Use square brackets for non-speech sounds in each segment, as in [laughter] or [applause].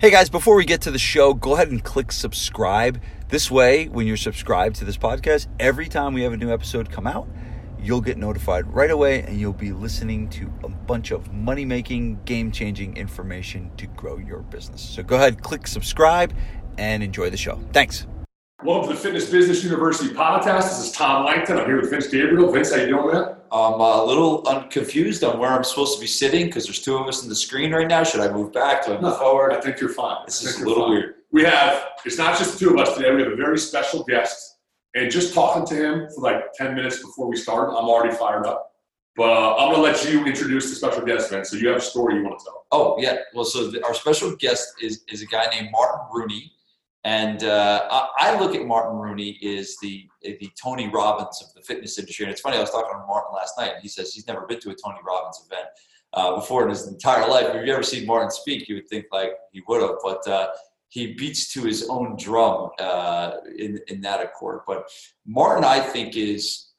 Hey guys, before we get to the show, go ahead and click subscribe. This way, when you're subscribed to this podcast, every time we have a new episode come out, you'll get notified right away and you'll be listening to a bunch of money making, game changing information to grow your business. So go ahead, click subscribe, and enjoy the show. Thanks. Welcome to the Fitness Business University podcast. This is Tom Langton. I'm here with Vince Gabriel. Vince, how you doing, man? I'm a little confused on where I'm supposed to be sitting because there's two of us in the screen right now. Should I move back? Do I move No, forward? I think you're fine. This is a little fine. weird. We have, it's not just the two of us today. We have a very special guest. And just talking to him for like 10 minutes before we start, I'm already fired up. But uh, I'm going to let you introduce the special guest, Vince. So you have a story you want to tell. Oh yeah. Well, so the, our special guest is is a guy named Martin Rooney, and uh, I, I look at Martin Rooney is the the Tony Robbins of the fitness industry. And it's funny. I was talking to Martin last night, and he says he's never been to a Tony Robbins event uh, before in his entire life. If you ever seen Martin speak, you would think like he would have, but. Uh, he beats to his own drum uh, in in that accord. But Martin, I think, is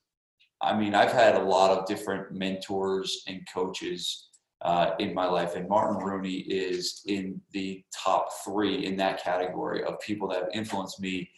I mean, I've had a lot of different mentors and coaches uh, in my life, and Martin Rooney is in the top three in that category of people that have influenced me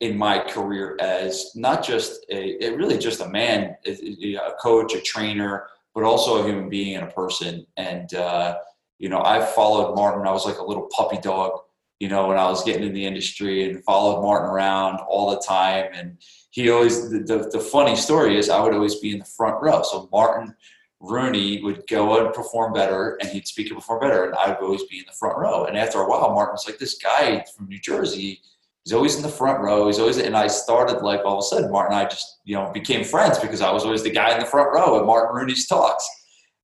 in my career as not just a, really just a man, a, a coach, a trainer, but also a human being and a person. And uh, you know, I followed Martin. I was like a little puppy dog you know, when I was getting in the industry and followed Martin around all the time. And he always, the, the, the, funny story is I would always be in the front row. So Martin Rooney would go and perform better and he'd speak and perform better. And I would always be in the front row. And after a while, Martin was like, this guy from New Jersey, he's always in the front row. He's always, and I started like all of a sudden, Martin and I just, you know, became friends because I was always the guy in the front row at Martin Rooney's talks.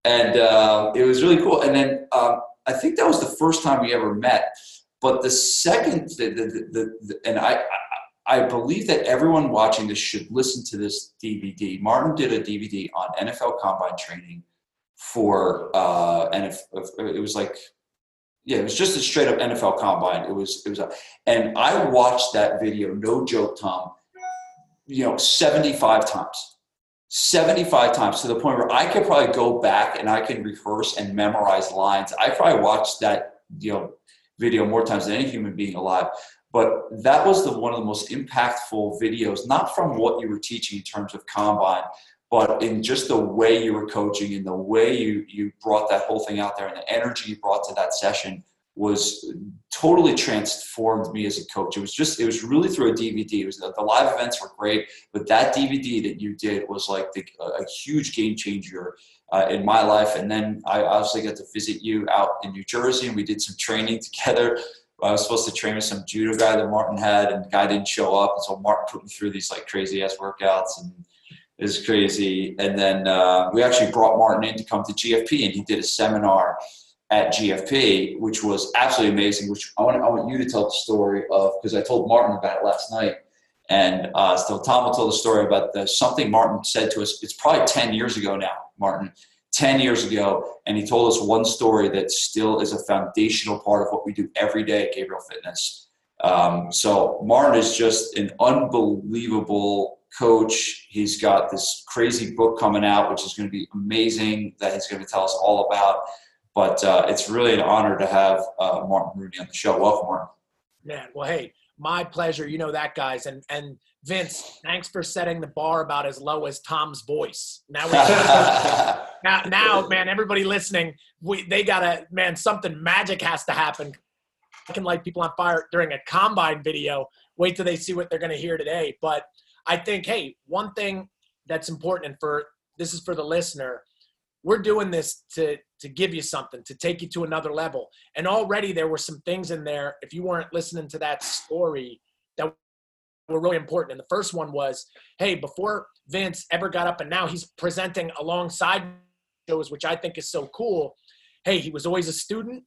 And um, it was really cool. And then um, I think that was the first time we ever met. But the second, the, the, the and I, I, believe that everyone watching this should listen to this DVD. Martin did a DVD on NFL Combine training for, uh, and it was like, yeah, it was just a straight up NFL Combine. It was, it was, a, and I watched that video. No joke, Tom. You know, seventy five times. 75 times to the point where I could probably go back and I can rehearse and memorize lines. I probably watched that, you know, video more times than any human being alive. But that was the one of the most impactful videos, not from what you were teaching in terms of combine, but in just the way you were coaching and the way you you brought that whole thing out there and the energy you brought to that session was totally transformed me as a coach. It was just, it was really through a DVD. It was the, the live events were great, but that DVD that you did was like the, a huge game changer uh, in my life. And then I obviously got to visit you out in New Jersey, and we did some training [laughs] together. I was supposed to train with some judo guy that Martin had, and the guy didn't show up, and so Martin put me through these like crazy ass workouts, and it was crazy. And then uh, we actually brought Martin in to come to GFP, and he did a seminar at GFP, which was absolutely amazing. Which I want, I want you to tell the story of because I told Martin about it last night, and uh, so Tom will tell the story about the, something Martin said to us. It's probably ten years ago now, Martin. 10 years ago, and he told us one story that still is a foundational part of what we do every day at Gabriel Fitness. Um, so, Martin is just an unbelievable coach. He's got this crazy book coming out, which is going to be amazing, that he's going to tell us all about. But uh, it's really an honor to have uh, Martin Rooney on the show. Welcome, Martin. Man, well, hey, my pleasure. You know that, guys. And and Vince, thanks for setting the bar about as low as Tom's voice. Now, we, [laughs] now, now, man, everybody listening, we they gotta, man, something magic has to happen. I can light people on fire during a combine video. Wait till they see what they're gonna hear today. But I think, hey, one thing that's important, and for this is for the listener, we're doing this to to give you something to take you to another level and already there were some things in there if you weren't listening to that story that were really important and the first one was hey before vince ever got up and now he's presenting alongside which i think is so cool. Hey he was always a student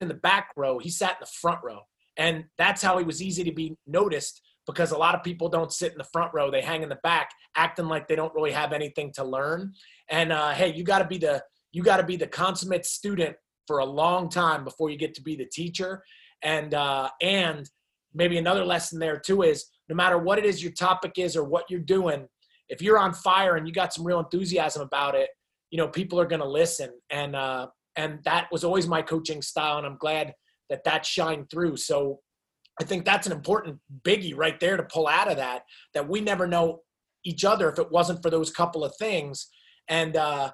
in the back row. He sat in the front row. And that's how he was easy to be noticed because a lot of people don't sit in the front row. They hang in the back acting like they don't really have anything to learn. And uh, hey you got to be the you got to be the consummate student for a long time before you get to be the teacher. And uh, and maybe another lesson there too is no matter what it is your topic is or what you're doing if you're on fire and you got some real enthusiasm about it you know people are going to listen and uh, and that was always my coaching style and i'm glad that that shined through. So I think that's an important biggie right there to pull out of that. That we never know each other if it wasn't for those couple of things, and uh,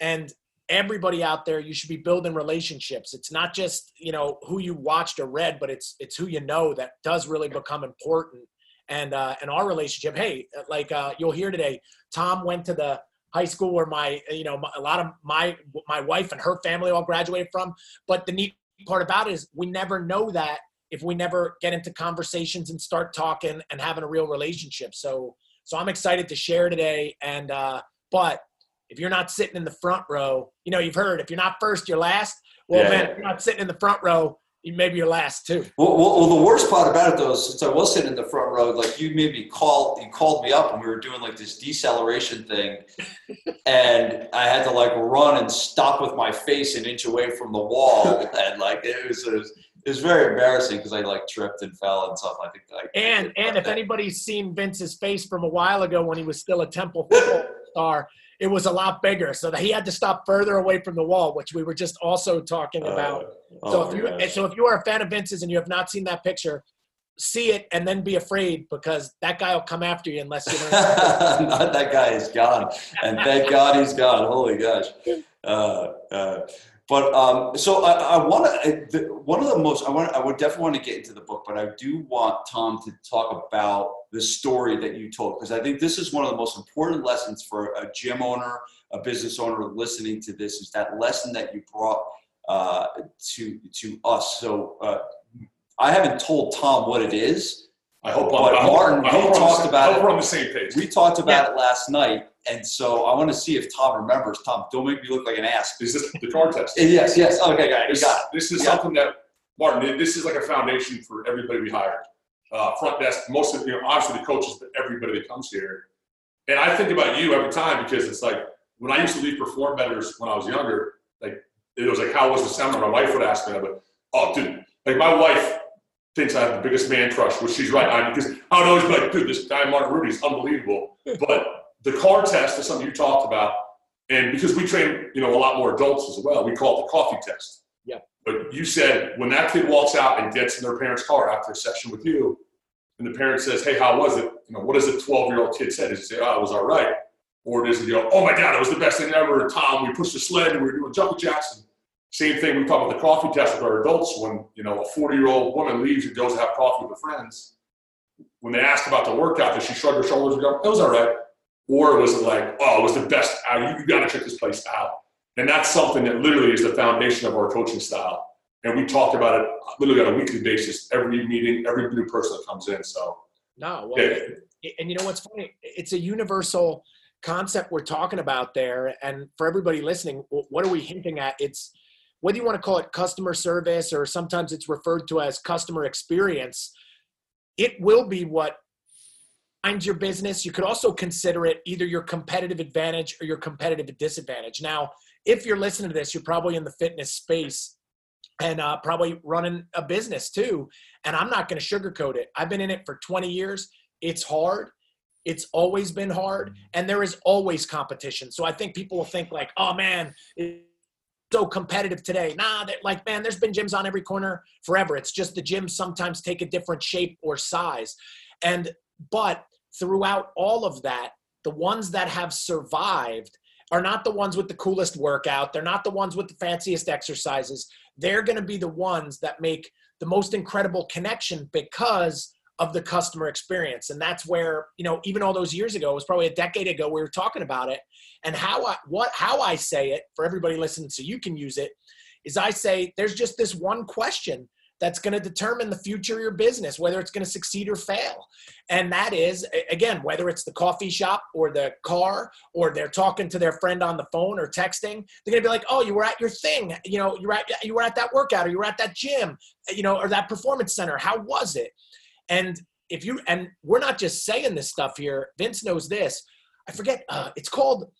and everybody out there you should be building relationships it's not just you know who you watched or read but it's it's who you know that does really become important and uh and our relationship hey like uh you'll hear today tom went to the high school where my you know a lot of my my wife and her family all graduated from but the neat part about it is we never know that if we never get into conversations and start talking and having a real relationship so so i'm excited to share today and uh but if you're not sitting in the front row, you know, you've heard if you're not first, you're last. Well, yeah. man, if you're not sitting in the front row, maybe you're last too. Well, well, well, the worst part about it though, is since I was sitting in the front row, like you maybe called, you called me up and we were doing like this deceleration thing, [laughs] and I had to like run and stop with my face an inch away from the wall, [laughs] and like it was. It was it was very embarrassing because I like tripped and fell and stuff. I think. Like, and and if that. anybody's seen Vince's face from a while ago when he was still a Temple football [laughs] star, it was a lot bigger. So that he had to stop further away from the wall, which we were just also talking oh, about. Oh, so if you so if you are a fan of Vince's and you have not seen that picture, see it and then be afraid because that guy will come after you unless you [laughs] [laughs] not that guy is gone, and thank God he's gone. Holy gosh. Uh, uh, but um, so I, I want to. One of the most I want. I would definitely want to get into the book, but I do want Tom to talk about the story that you told because I think this is one of the most important lessons for a gym owner, a business owner listening to this. Is that lesson that you brought uh, to to us? So uh, I haven't told Tom what it is. I hope, but I Martin, I hope, we talked about it. We're on the same page. We talked about yeah. it last night, and so I want to see if Tom remembers. Tom, don't make me look like an ass. Is this the car test? [laughs] yes, yes. Okay, guys. This, got it. This is something that Martin. This is like a foundation for everybody we hire. Uh, front desk, most of you know, obviously the coaches, but everybody that comes here. And I think about you every time because it's like when I used to lead perform betters when I was younger. Like it was like, how was the seminar? My wife would ask me, but oh, dude, like my wife thinks I have the biggest man crush, which she's right on because I would always be like, dude, this guy Martin Rooney is unbelievable. [laughs] but the car test is something you talked about, and because we train, you know, a lot more adults as well, we call it the coffee test. But you said when that kid walks out and gets in their parents' car after a session with you, and the parent says, "Hey, how was it?" You know, what does a 12-year-old kid say? Does he say, "Oh, it was all right," or does he go, "Oh my God, it was the best thing ever"? Tom, we pushed the sled and we were doing jumping jacks. And Same thing we talk about the coffee test with our adults when, you know, a 40 year old woman leaves and goes to have coffee with her friends. When they ask about the workout, does she shrug her shoulders and go, it was all right? Or was it like, oh, it was the best, uh, you, you got to check this place out? And that's something that literally is the foundation of our coaching style. And we talk about it literally on a weekly basis, every meeting, every new person that comes in. So, no, well, yeah. and you know what's funny? It's a universal concept we're talking about there. And for everybody listening, what are we hinting at? It's whether you want to call it customer service or sometimes it's referred to as customer experience, it will be what finds your business. You could also consider it either your competitive advantage or your competitive disadvantage. Now, if you're listening to this, you're probably in the fitness space and uh, probably running a business too. And I'm not going to sugarcoat it. I've been in it for 20 years. It's hard. It's always been hard, and there is always competition. So I think people will think like, "Oh man, so competitive today. Nah, like man, there's been gyms on every corner forever. It's just the gyms sometimes take a different shape or size. And but throughout all of that, the ones that have survived are not the ones with the coolest workout. They're not the ones with the fanciest exercises. They're going to be the ones that make the most incredible connection because of the customer experience and that's where you know even all those years ago it was probably a decade ago we were talking about it and how i what how i say it for everybody listening so you can use it is i say there's just this one question that's going to determine the future of your business whether it's going to succeed or fail and that is again whether it's the coffee shop or the car or they're talking to their friend on the phone or texting they're going to be like oh you were at your thing you know you were at you were at that workout or you were at that gym you know or that performance center how was it and if you and we're not just saying this stuff here, Vince knows this. I forget. Uh, it's called.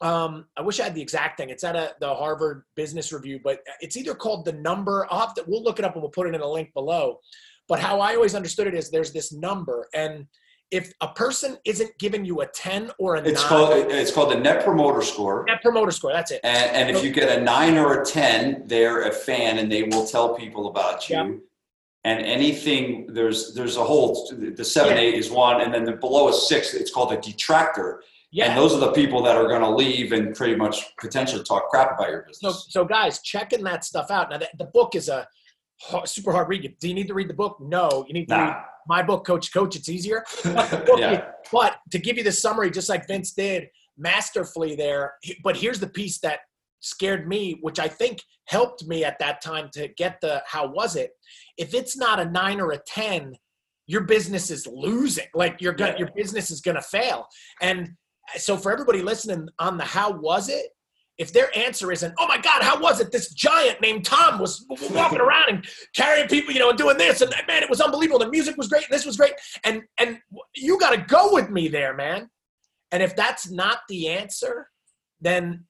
Um, I wish I had the exact thing. It's at a, the Harvard Business Review, but it's either called the number. I'll have to, we'll look it up and we'll put it in a link below. But how I always understood it is there's this number, and if a person isn't giving you a 10 or a It's 9 called it's called the Net Promoter Score. net promoter score that's it And, and if you get a nine or a ten, they're a fan, and they will tell people about you. Yeah. And anything there's there's a whole the seven Yeah. eight is one, and then the below a six, it's called a detractor. Yeah And those are the people that are going to leave and pretty much potentially talk crap about your business. so guys checking that stuff out now the, the book is a super hard read do you need to read the book no you need to read my book coach coach it's easier [laughs] [laughs] But yeah. But to give you the summary, just like Vince did masterfully there, but here's the piece that scared me, which I think helped me at that time to get the how was it. If it's not a nine or a 10, your business is losing. Like you're gonna, Yeah. your business is gonna fail. And so for everybody listening on the how was it, if their answer isn't, oh my God, how was it? This giant named Tom was walking [laughs] around and carrying people, you know, and doing this, and man, it was unbelievable. The music was great, and this was great, and and you got to go with me there, man. And if that's not the answer, then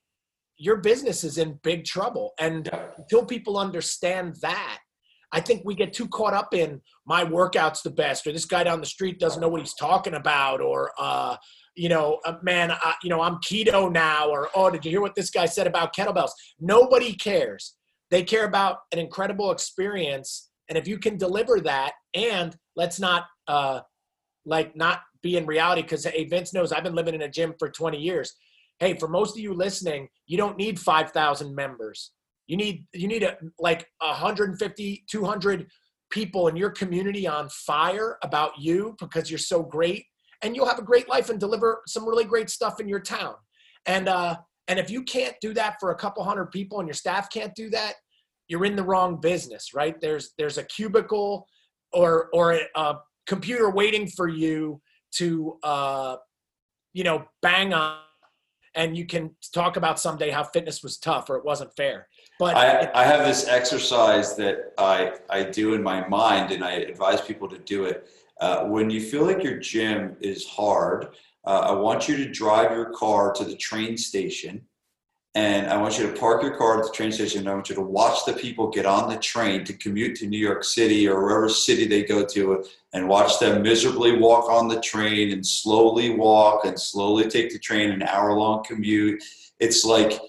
your business is in big trouble. And until people understand that, I think we get too caught up in my workout's the best, or this guy down the street doesn't know what he's talking about, or uh, you know, uh, man, you know, I'm keto now, or oh, did you hear what this guy said about kettlebells? Nobody cares. They care about an incredible experience, and if you can deliver that, and let's not uh, like not be in reality because hey, Vince knows I've been living in a gym for 20 years. Hey, for most of you listening, you don't need 5,000 members. You need you need a, like 150, 200 people in your community on fire about you because you're so great and you'll have a great life and deliver some really great stuff in your town. And uh and if you can't do that for a couple hundred people and your staff can't do that, you're in the wrong business, right? There's there's a cubicle or or a, computer waiting for you to uh you know bang on and you can talk about someday how fitness was tough or it wasn't fair. But I, I have this exercise that I, I do in my mind, and I advise people to do it. Uh, when you feel like your gym is hard, uh, I want you to drive your car to the train station, and I want you to park your car at the train station. And I want you to watch the people get on the train to commute to New York City or wherever city they go to, and watch them miserably walk on the train and slowly walk and slowly take the train an hour long commute. It's like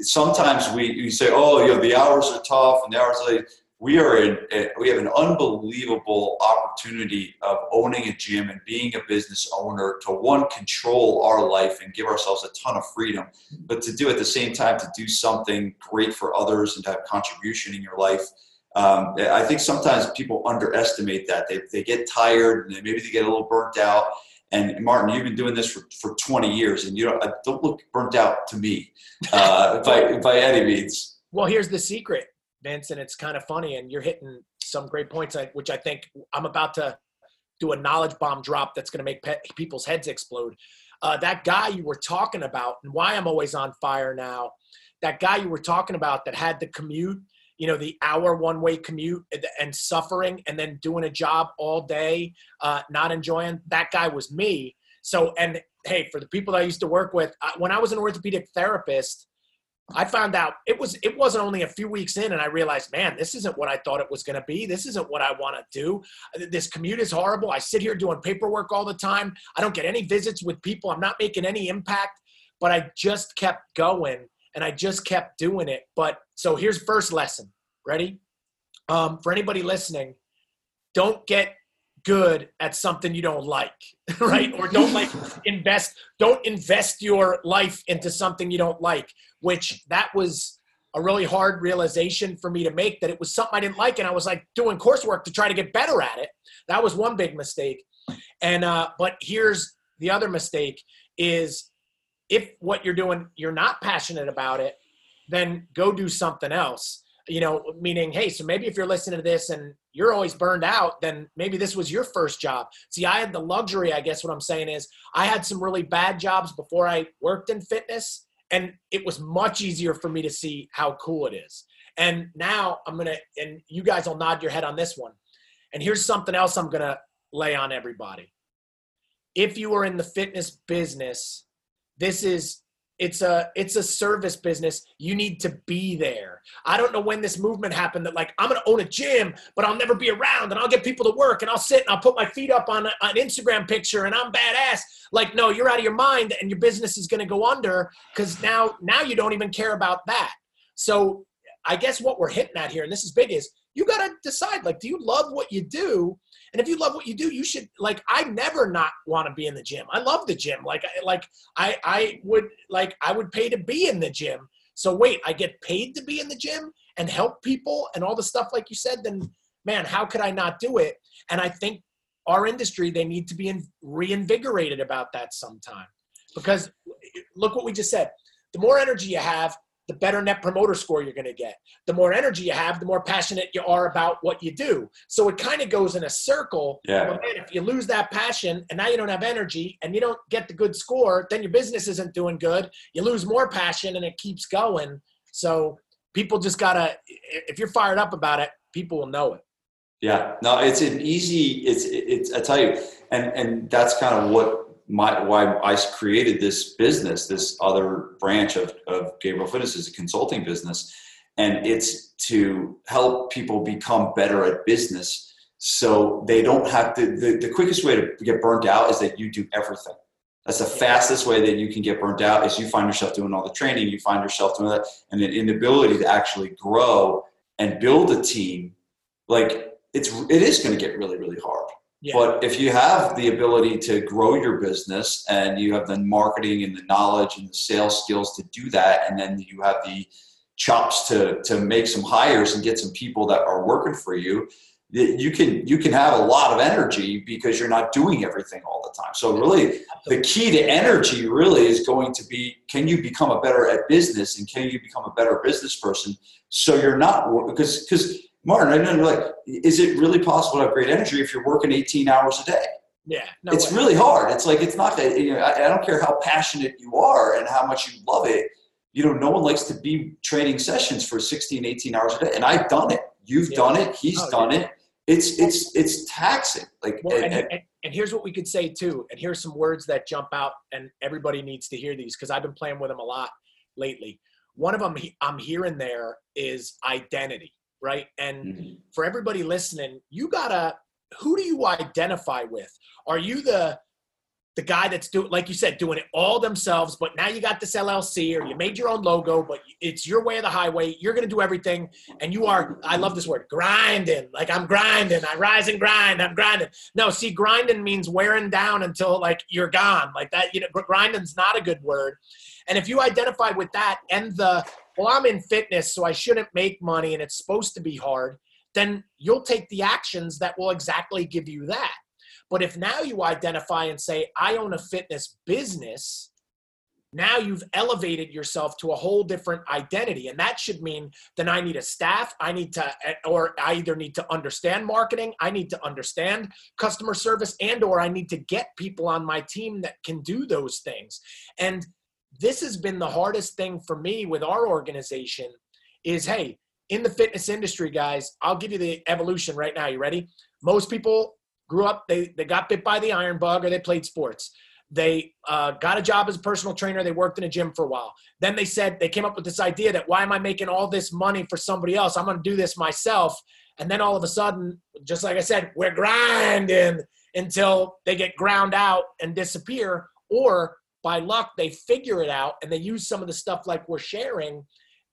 sometimes we, we say, oh, you know, the hours are tough and the hours are like, we are in, we have an unbelievable opportunity of owning a gym and being a business owner to one, control our life and give ourselves a ton of freedom, but to do at the same time to do something great for others and to have contribution in your life. Um, I think sometimes people underestimate that. They, they get tired and maybe they get a little burnt out. And Martin, you've been doing this for, for 20 years, and you don't, don't look burnt out to me uh, [laughs] by, by any means. Well, here's the secret, Vince, and it's kind of funny, and you're hitting some great points, which I think I'm about to do a knowledge bomb drop that's going to make pe- people's heads explode. Uh, that guy you were talking about, and why I'm always on fire now, that guy you were talking about that had the commute, you know, the hour one way commute and suffering, and then doing a job all day, uh, not enjoying, that guy was me. So, and hey, for the people that I used to work with, I, when I was an orthopedic therapist, I found out it was it wasn't only a few weeks in, and I realized, man, this isn't what I thought it was going to be. This isn't what I want to do. This commute is horrible. I sit here doing paperwork all the time. I don't get any visits with people. I'm not making any impact. But I just kept going, and I just kept doing it. But so here's first lesson. Ready? Um, for anybody listening, don't get good at something you don't like, [laughs] right? Or don't like [laughs] invest, don't invest your life into something you don't like, which that was a really hard realization for me to make that it was something I didn't like. And I was like doing coursework to try to get better at it. That was one big mistake. And, uh, but here's the other mistake is if what you're doing, you're not passionate about it, then go do something else you know, meaning, hey, so maybe if you're listening to this and you're always burned out, then maybe this was your first job. See, I had the luxury, I guess what I'm saying is I had some really bad jobs before I worked in fitness, and it was much easier for me to see how cool it is. And now I'm to, and you guys will nod your head on this one. And here's something else I'm to lay on everybody. If you are in the fitness business, this is it's a it's a service business. You need to be there. I don't know when this movement happened that like i'm gonna own a gym but i'll never be around and i'll get people to work and i'll sit and i'll put my feet up on a, an instagram picture and i'm badass. Like no you're out of your mind and your business is gonna go under because now now you don't even care about that. So i guess what we're hitting at here and this is big is you gotta decide like do you love what you do and if you love what you do, you should like. I never not want to be in the gym. I love the gym. Like like I I would like I would pay to be in the gym. So wait, I get paid to be in the gym and help people and all the stuff like you said. Then man, how could I not do it? And I think our industry they need to be in, reinvigorated about that sometime because look what we just said. The more energy you have, the better net promoter score you're going to get. The more energy you have, the more passionate you are about what you do. So it kind of goes in a circle. Yeah. Man, if you lose that passion and now you don't have energy and you don't get the good score, then your business isn't doing good. You lose more passion and it keeps going. So people just got to, if you're fired up about it, people will know it. Yeah, no, it's an easy. It's it's. I tell you, and and that's kind of what my why I created this business, this other branch of, of Gabriel Fitness is a consulting business. And it's to help people become better at business so they don't have to the, the quickest way to get burnt out is that you do everything. That's the fastest way that you can get burnt out is you find yourself doing all the training, you find yourself doing that, and an inability to actually grow and build a team, like it's it is going to get really, really hard. Yeah. But if you have the ability to grow your business and you have the marketing and the knowledge and the sales skills to do that, and then you have the chops to to make some hires and get some people that are working for you, you can you can have a lot of energy because you're not doing everything all the time. So really, the key to energy really is going to be: can you become a better at business, and can you become a better business person? So you're not because because Martin, I know, like, is it really possible to have great energy if you're working 18 hours a day? Yeah. No it's way. really hard. It's like, it's not that, you know, I, I don't care how passionate you are and how much you love it. You know, no one likes to be training sessions for 16, 18 hours a day. And I've done it. You've Yeah. done it. He's Oh, done it. It's, it's, it's taxing. Like, Well, and- and, and- and, here's what we could say too. And here's some words that jump out, and everybody needs to hear these because I've been playing with them a lot lately. One of them he, I'm hearing there is identity, right? And Mhm. for everybody listening, you gotta who do you identify with? Are you the the guy that's doing, like you said, doing it all themselves, but now you got this LLC or you made your own logo, but it's your way of the highway. You're going to do everything. And you are, I love this word, grinding. Like I'm grinding. I rise and grind. I'm grinding. No, see, grinding means wearing down until like you're gone. Like that, you know, grinding's not a good word. And if you identify with that and the, well, I'm in fitness, so I shouldn't make money and it's supposed to be hard, then you'll take the actions that will exactly give you that. But if now you identify and say, I own a fitness business, now you've elevated yourself to a whole different identity. And that should mean then I need a staff, I need to, eh, or I either need to understand marketing, I need to understand customer service, and or I need to get people on my team that can do those things. And this has been the hardest thing for me with our organization is hey, in the fitness industry, guys, I'll give you the evolution right now. You ready? Most people grew up, they, they got bit by the iron bug or they played sports. They uh, got a job as a personal trainer. They worked in a gym for a while. Then they said, they came up with this idea that why am I making all this money for somebody else? I'm going to do this myself. And then all of a sudden, just like I said, we're grinding until they get ground out and disappear. Or by luck, they figure it out and they use some of the stuff like we're sharing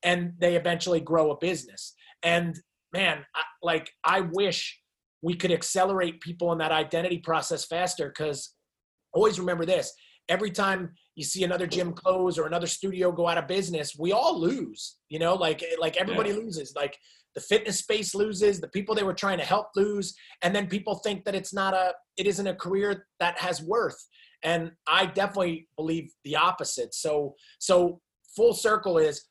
and they eventually grow a business. And man, I, like I wish we could accelerate people in that identity process faster because always remember this every time you see another gym close or another studio go out of business we all lose you know like eh, like everybody Yeah. loses like the fitness space loses the people they were trying to help lose and then people think that it's not a it isn't a career that has worth and i definitely believe the opposite. So so full circle is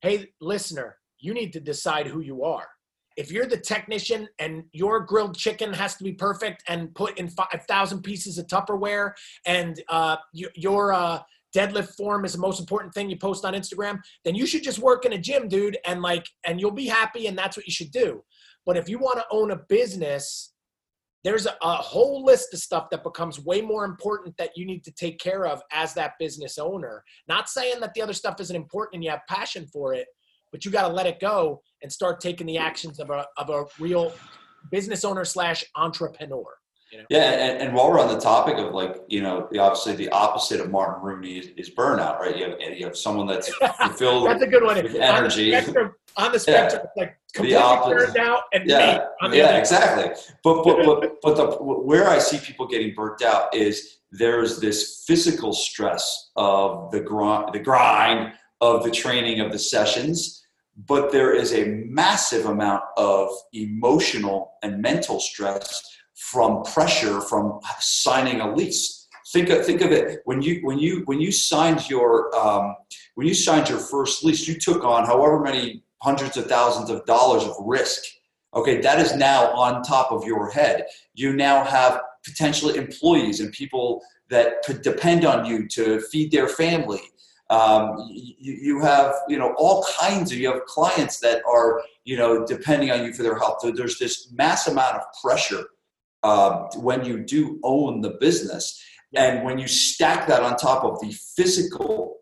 hey listener you need to decide who you are. If you're the technician and your grilled chicken has to be perfect and put in 5000 pieces of tupperware and uh, your uh, deadlift form is the most important thing you post on instagram then you should just work in a gym dude and like and you'll be happy and that's what you should do. But if you want to own a business there's a, a, whole list of stuff that becomes way more important that you need to take care of as that business owner. Not saying that the other stuff isn't important and you have passion for it, but you got to let it go and start taking the actions of a, of a real business owner slash entrepreneur. You know? Yeah, and, and, while we're on the topic of like, you know, the obviously the opposite of Martin Rooney is, is burnout, right? You have you have someone that's [laughs] fulfilled. that's a good one. With energy. On the spectrum, on the [laughs] spectrum yeah. like completely burned out and yeah, yeah, exactly. But but but but the where I see people getting burnt out is there's this physical stress of the grind, the grind of the training of the sessions but there is a massive amount of emotional and mental stress from pressure from signing a lease. Think of, think of it when you when you when you signed your um, when you signed your first lease, you took on however many hundreds of thousands of dollars of risk. Okay, that is now on top of your head. You now have potentially employees and people that could depend on you to feed their family. Um, you, you have you know all kinds of you have clients that are you know depending on you for their health. So there's this mass amount of pressure uh, when you do own the business. And when you stack that on top of the physical,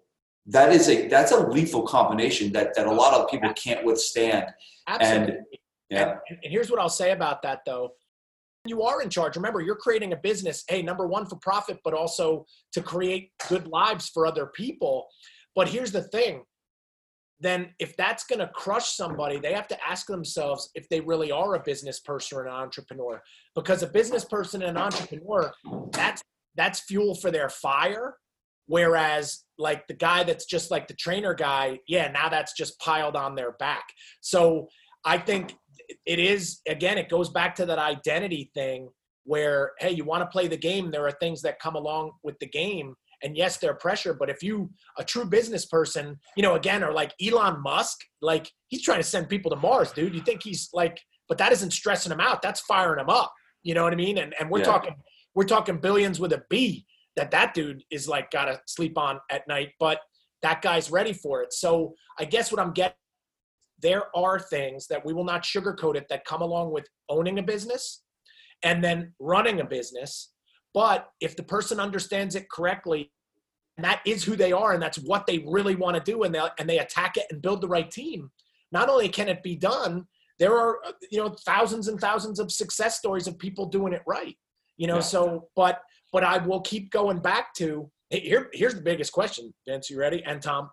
that is a that's a lethal combination that that a lot of people can't withstand. Absolutely. And yeah. And, and here's what I'll say about that though. You are in charge. Remember, you're creating a business, hey, number one for profit, but also to create good lives for other people. But here's the thing then if that's going to crush somebody, they have to ask themselves if they really are a business person or an entrepreneur. Because a business person and an entrepreneur, that's that's fuel for their fire. Whereas like the guy that's just like the trainer guy, yeah, now that's just piled on their back. So I think it is again, it goes back to that identity thing where hey, you want to play the game. There are things that come along with the game and yes, they're pressure, but if you a true business person, you know, again, or like Elon Musk, like he's trying to send people to Mars, dude. You think he's like, but that isn't stressing him out. That's firing him up. You know what I mean? And and we're yeah. talking we're talking billions with a B that that dude is like got to sleep on at night, but that guy's ready for it. So I guess what I'm getting there are things that we will not sugarcoat it that come along with owning a business and then running a business but if the person understands it correctly, and that is who they are, and that's what they really want to do, and they and they attack it and build the right team, not only can it be done, there are uh, you know thousands and thousands of success stories of people doing it right. You know, yeah. so but but I will keep going back to here. Here's the biggest question, Vince. You ready? And Tom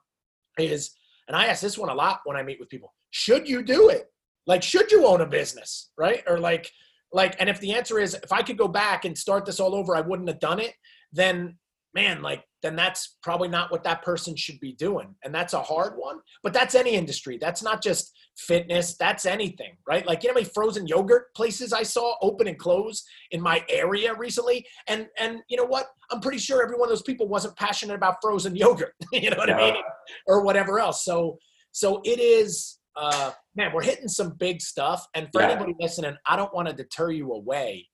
is, and I ask this one a lot when I meet with people: Should you do it? Like, should you own a business, right? Or like, like and if the answer is if i could go back and start this all over i wouldn't have done it then man like then that's probably not what that person should be doing and that's a hard one but that's any industry that's not just fitness that's anything right like you know how many frozen yogurt places i saw open and close in my area recently and and you know what i'm pretty sure every one of those people wasn't passionate about frozen [laughs] yogurt you know what yeah. i mean or whatever else so so it is uh, man, we're hitting some big stuff. And for yeah. anybody listening, I don't want to deter you away.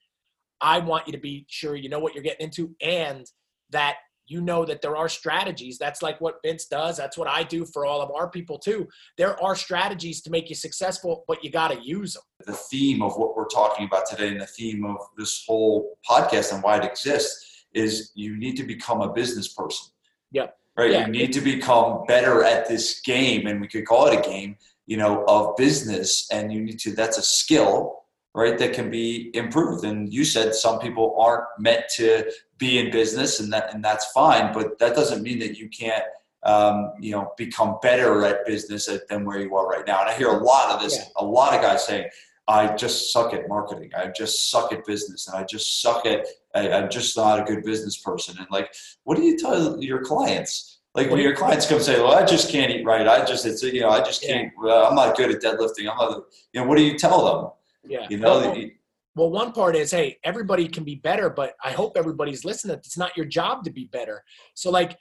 I want you to be sure you know what you're getting into and that you know that there are strategies. That's like what Vince does. That's what I do for all of our people too. There are strategies to make you successful, but you got to use them. The theme of what we're talking about today and the theme of this whole podcast and why it exists is you need to become a business person. Yeah. Right. Yeah. You need to become better at this game, and we could call it a game you know of business and you need to that's a skill right that can be improved and you said some people aren't meant to be in business and that and that's fine but that doesn't mean that you can't um, you know become better at business than where you are right now and i hear a lot of this yeah. a lot of guys saying i just suck at marketing i just suck at business and i just suck at I, i'm just not a good business person and like what do you tell your clients like when your clients come say, "Well, I just can't eat right. I just it's you know I just can't. I'm not good at deadlifting. I'm not. You know, what do you tell them? Yeah. You know. Well, well, one part is, hey, everybody can be better, but I hope everybody's listening. It's not your job to be better. So, like,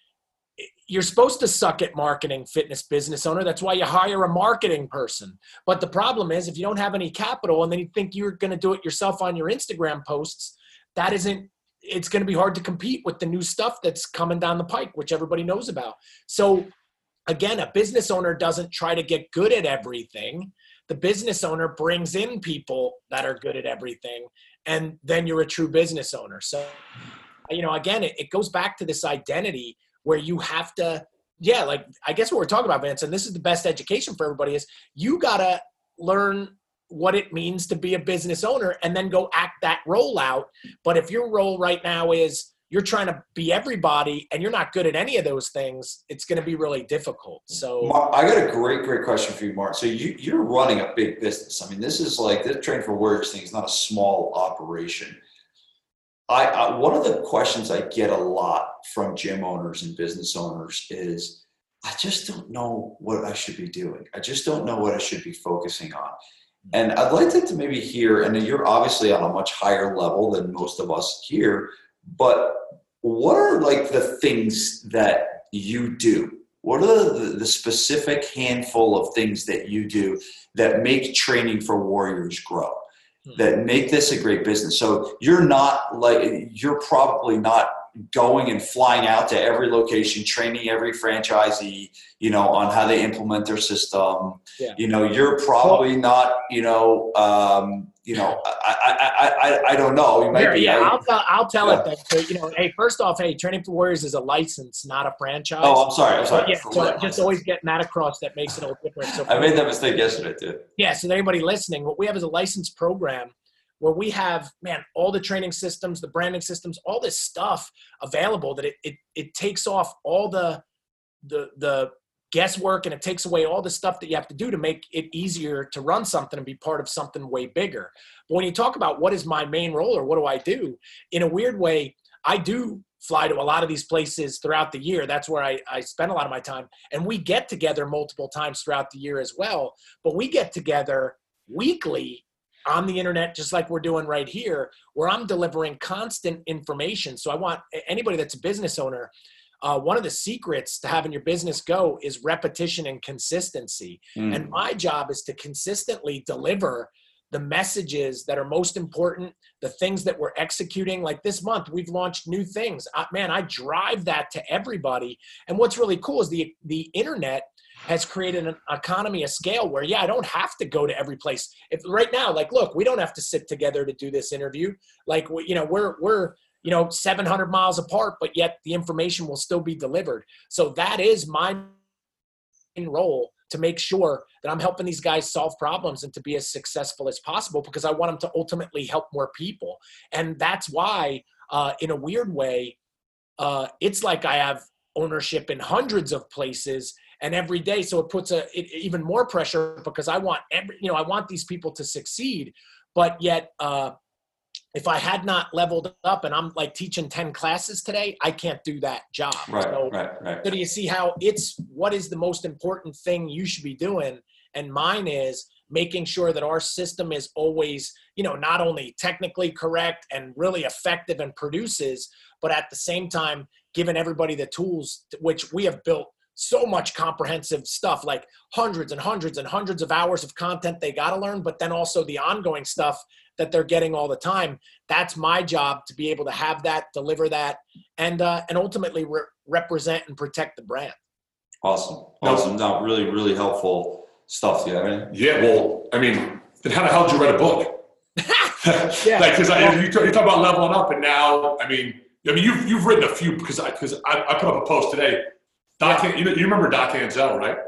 you're supposed to suck at marketing, fitness business owner. That's why you hire a marketing person. But the problem is, if you don't have any capital and then you think you're going to do it yourself on your Instagram posts, that isn't it's going to be hard to compete with the new stuff that's coming down the pike, which everybody knows about. So, again, a business owner doesn't try to get good at everything. The business owner brings in people that are good at everything, and then you're a true business owner. So, you know, again, it, it goes back to this identity where you have to, yeah, like I guess what we're talking about, Vince, and this is the best education for everybody is you gotta learn what it means to be a business owner and then go act that role out. But if your role right now is you're trying to be everybody and you're not good at any of those things, it's going to be really difficult. Mm-hmm. So Mark, I got a great, great question for you, Mark. So you, you're running a big business. I mean, this is like this Train for Warriors thing is not a small operation. I, I one of the questions I get a lot from gym owners and business owners is, I just don't know what I should be doing. I just don't know what I should be focusing on. And I'd like to, to maybe hear, and you're obviously on a much higher level than most of us here but what are like the things that you do? What are the, the specific handful of things that you do that make training for warriors grow? Hmm. That make this a great business. So you're not like you're probably not going and flying out to every location, training every franchisee, you know, on how they implement their system. Yeah. You know, you're probably not, you know, um, you know, I, I, I, I don't know. You might Here, be. Yeah, I, will tell, I'll tell yeah. it then. So, you know, hey, first off, hey, Training for Warriors is a license, not a franchise. Oh, I'm sorry. I'm sorry. yeah, so just license. always getting that across. That makes it a little different. So [laughs] I made that mistake yesterday too. Yeah. So anybody listening, what we have is a license program where we have man all the training systems the branding systems all this stuff available that it it, it takes off all the the the guesswork and it takes away all the stuff that you have to do to make it easier to run something and be part of something way bigger. But when you talk about what is my main role or what do i do in a weird way i do fly to a lot of these places throughout the year. That's where I, I spend a lot of my time. And we get together multiple times throughout the year as well. But we get together weekly on the internet, just like we're doing right here, where I'm delivering constant information. So I want anybody that's a business owner, uh, one of the secrets to having your business go is repetition and consistency. Mm. And my job is to consistently deliver the messages that are most important, the things that we're executing. Like this month, we've launched new things. Uh, man, I drive that to everybody. And what's really cool is the the internet has created an economy of scale where yeah i don't have to go to every place if right now like look we don't have to sit together to do this interview like you know we're we're you know 700 miles apart but yet the information will still be delivered. So that is my role to make sure that i'm helping these guys solve problems and to be as successful as possible because i want them to ultimately help more people. And that's why uh, in a weird way uh, it's like i have ownership in hundreds of places and every day. So it puts a it, even more pressure because i want every you know i want these people to succeed but yet uh if i had not leveled up and i'm like teaching 10 classes today i can't do that job right, so, right, right. so do you see how it's what is the most important thing you should be doing and mine is making sure that our system is always you know not only technically correct and really effective and produces but at the same time giving everybody the tools which we have built so much comprehensive stuff like hundreds and hundreds and hundreds of hours of content they got to learn but then also the ongoing stuff that they're getting all the time. That's my job to be able to have that deliver that and uh, and ultimately re- represent and protect the brand. Awesome. Awesome. No really really helpful stuff do you have yeah. Well i mean then how the hell did you write a book? [laughs] Yeah. Like because well, you, you talk about leveling up and now i mean I mean, you've, you've written a few because I, cause I, I put up a post today Doc, yeah. you, know, you remember Doc Anzel, right?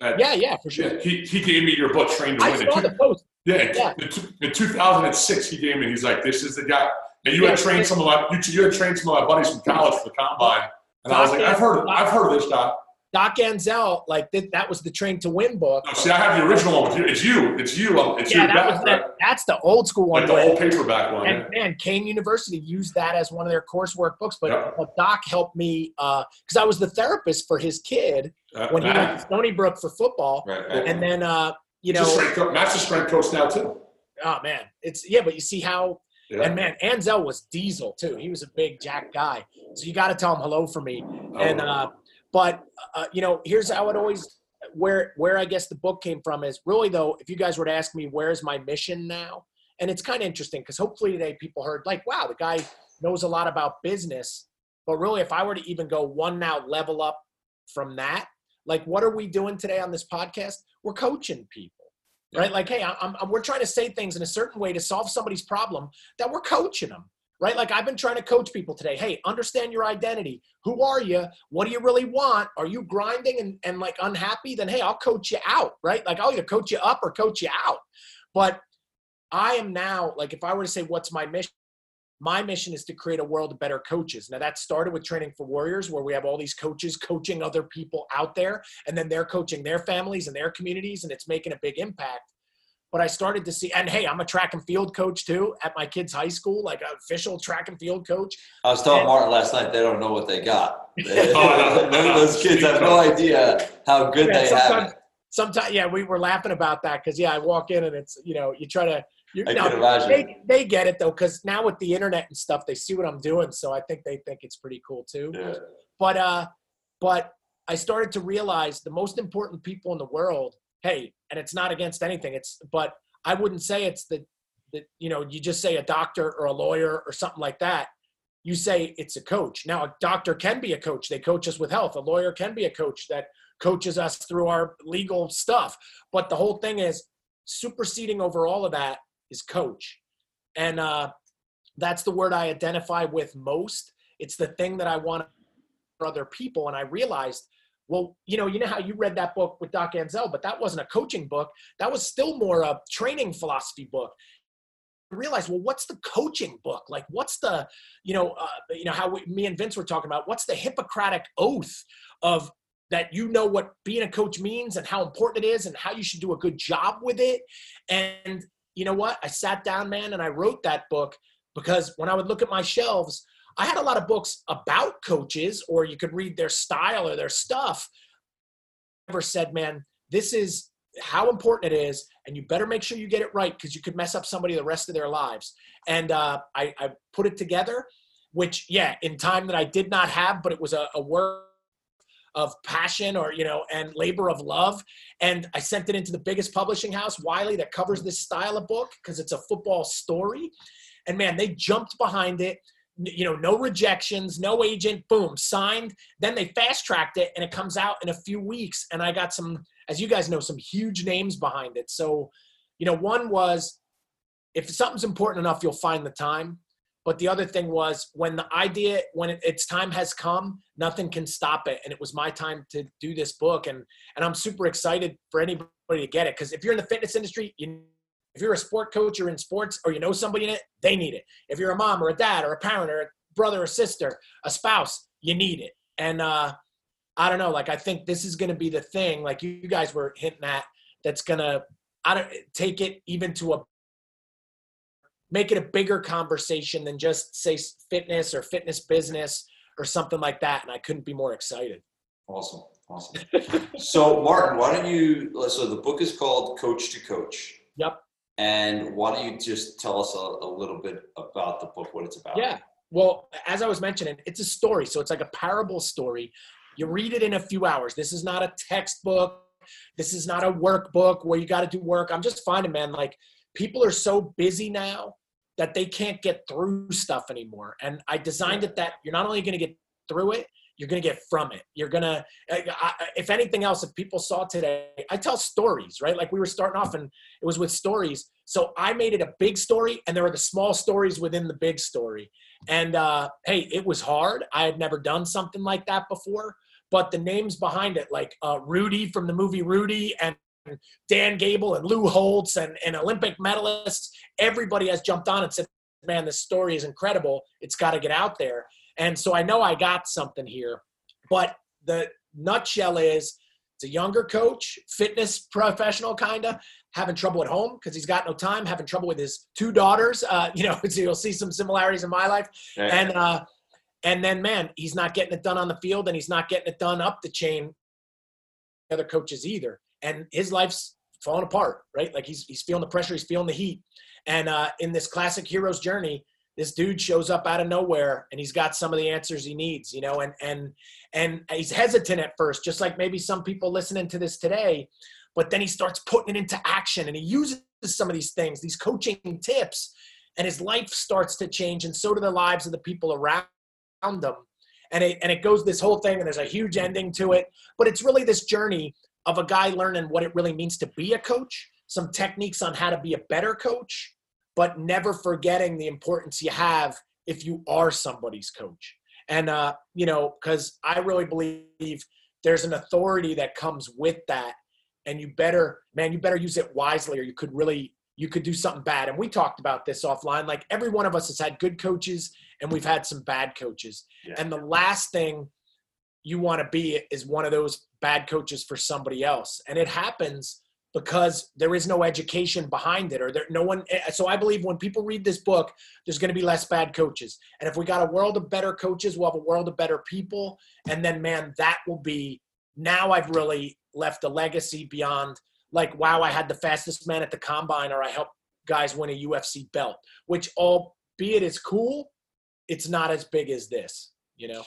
At, yeah, yeah, for sure. Yeah, he, he gave me your book, Train to I Win. Saw the post. Yeah, yeah. In, in 2006, he gave me. He's like, "This is the guy." And you yeah, had trained some of my you, you had trained some of my buddies from college for the combine, and Doc I was like, "I've heard, I've heard of this, Doc." Doc Anzel, like th- that was the Train to Win book. See, I have the original one with you. It's you. It's you. Um, it's yeah, that was the, that's the old school one. Like the old paperback one. And yeah. man, Kean University used that as one of their coursework books. But, yep. but Doc helped me because uh, I was the therapist for his kid uh, when he went to Stony Brook for football. Right, right. And then, uh, you know. Matt's a strength coach now, too. Oh, man. It's Yeah, but you see how. Yeah. And man, Anzel was diesel too. He was a big jack guy. So you got to tell him hello for me. Oh. And uh, but uh, you know, here's how it always where where I guess the book came from is really though, if you guys were to ask me where's my mission now, and it's kind of interesting because hopefully today people heard like, wow, the guy knows a lot about business. But really, if I were to even go one now level up from that, like what are we doing today on this podcast? We're coaching people. right? Like, hey, I'm, I'm, we're trying to say things in a certain way to solve somebody's problem that we're coaching them, right? Like I've been trying to coach people today. Hey, understand your identity. Who are you? What do you really want? Are you grinding and, and like unhappy? Then hey, I'll coach you out, right? Like I'll either coach you up or coach you out. But I am now like if I were to say what's my mission, my mission is to create a world of better coaches. Now that started with training for warriors, where we have all these coaches coaching other people out there, and then they're coaching their families and their communities, and it's making a big impact but I started to see, and hey, I'm a track and field coach too at my kids' high school, like an official track and field coach. I was telling and, Martin last night they don't know what they got. [laughs] [laughs] [laughs] Those kids have no idea how good yeah, they have. Sometimes, yeah, we were laughing about that because yeah, I walk in and it's you know you try to. You, I no, can imagine. They, they get it though because now with the internet and stuff, they see what I'm doing, so I think they think it's pretty cool too. Yeah. But uh, but I started to realize the most important people in the world hey, and it's not against anything. It's but I wouldn't say it's the that you know you just say a doctor or a lawyer or something like that. You say it's a coach. Now a doctor can be a coach. They coach us with health. A lawyer can be a coach that coaches us through our legal stuff. But the whole thing is superseding over all of that is coach, and uh, that's the word I identify with most. It's the thing that I want for other people, and I realized well, you know, you know how you read that book with Doc Anzel, but that wasn't a coaching book. That was still more a training philosophy book. I realized, well, what's the coaching book? Like, what's the, you know, uh, you know how we, me and Vince were talking about. What's the Hippocratic oath of that? You know what being a coach means and how important it is, and how you should do a good job with it. And you know what? I sat down, man, and I wrote that book because when I would look at my shelves, I had a lot of books about coaches, or you could read their style or their stuff. Never said, man, this is how important it is, and you better make sure you get it right because you could mess up somebody the rest of their lives. And uh, I, I, put it together, which, yeah, in time that I did not have, but it was a, a work of passion or you know and labor of love and i sent it into the biggest publishing house wiley that covers this style of book because it's a football story and man they jumped behind it you know, no rejections, no agent, boom, signed. Then they fast tracked it and it comes out in a few weeks. And I got some, as you guys know, some huge names behind it. So, you know, one was if something's important enough, you'll find the time. But the other thing was when the idea, when it, its time has come, nothing can stop it. And it was my time to do this book. And, and I'm super excited for anybody to get it. Because if you're in the fitness industry, you if you're a sport coach or in sports or you know somebody in it, they need it. If you're a mom or a dad or a parent or a brother or sister, a spouse, you need it. And uh, I don't know, like I think this is going to be the thing, like you guys were hinting at, that's going to I don't take it even to a make it a bigger conversation than just say fitness or fitness business or something like that. And I couldn't be more excited. Awesome. Awesome. so Martin, why don't you, so the book is called Coach to Coach. Yep. And why don't you just tell us a, a little bit about the book, what it's about? Yeah. Well, as I was mentioning, it's a story. So it's like a parable story. You read it in a few hours. This is not a textbook. This is not a workbook where you got to do work. I'm just finding, man, like people are so busy now that they can't get through stuff anymore. And I designed it that you're not only going to get through it, you're going to get from it. You're going to, if anything else, if people saw today, I tell stories, right? Like we were starting off and it was with stories. So I made it a big story and there are the small stories within the big story. And uh, hey, it was hard. I had never done something like that before, but the names behind it, like uh, Rudy from the movie Rudy and Dan Gable and Lou Holtz and, and Olympic medalists, everybody has jumped on and said, man, this story is incredible. It's got to get out there. And so I know I got something here. But the nutshell is it's a younger coach, fitness professional kind of, having trouble at home because he's got no time, having trouble with his two daughters. Uh, [laughs] you know, so you'll see some similarities in my life. Yeah. And uh, and then man, he's not getting it done on the field and he's not getting it done up the chain. Other coaches either. And his life's falling apart, right? Like he's he's feeling the pressure, he's feeling the heat. And uh, in this classic hero's journey, this dude shows up out of nowhere and he's got some of the answers he needs you know and and and he's hesitant at first just like maybe some people listening to this today but then he starts putting it into action and he uses some of these things these coaching tips and his life starts to change and so do the lives of the people around them and it, and it goes this whole thing and there's a huge ending to it but it's really this journey of a guy learning what it really means to be a coach some techniques on how to be a better coach, but never forgetting the importance you have if you are somebody's coach. And, uh, you know, because I really believe there's an authority that comes with that. And you better, man, you better use it wisely or you could really, you could do something bad. And we talked about this offline. Like every one of us has had good coaches and we've had some bad coaches. Yeah. And the last thing you want to be is one of those bad coaches for somebody else. And it happens because there is no education behind it or there no one eh, so i believe when people read this book there's going to be less bad coaches. And if we got a world of better coaches we'll have a world of better people. And then man that will be now i've really left a legacy beyond like wow i had the fastest man at the combine or i helped guys win a ufc belt which albeit is cool it's not as big as this you know?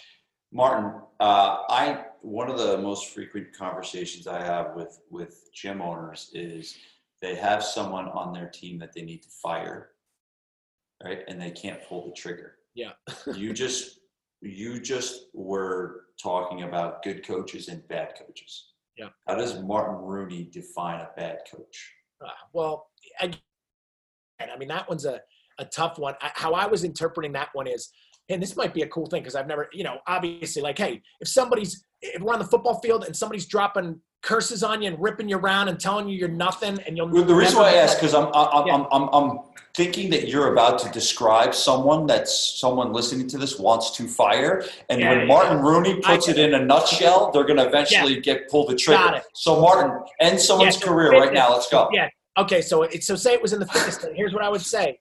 Martin, uh, I one of the most frequent conversations I have with with gym owners is they have someone on their team that they need to fire, right? And they can't pull the trigger. Yeah. [laughs] you just you just were talking about good coaches and bad coaches. Yeah. How does Martin Rooney define a bad coach? Uh, well, again, I mean that one's a a tough one. I, how I was interpreting that one is and this might be a cool thing because I've never, you know, obviously, like, hey, if somebody's, if we're on the football field and somebody's dropping curses on you and ripping you around and telling you you're nothing and you'll. Well, the reason why I ask because I'm I'm, Yeah. I'm I'm I'm thinking that you're about to describe someone that's someone listening to this wants to fire, and Yeah, when yeah, Martin Rooney puts it in a nutshell, they're going to eventually get pull the trigger. So Martin, end someone's so career right now. Let's go. Yeah. Okay, so it, so say it was in the fitness thing. Here's what I would say,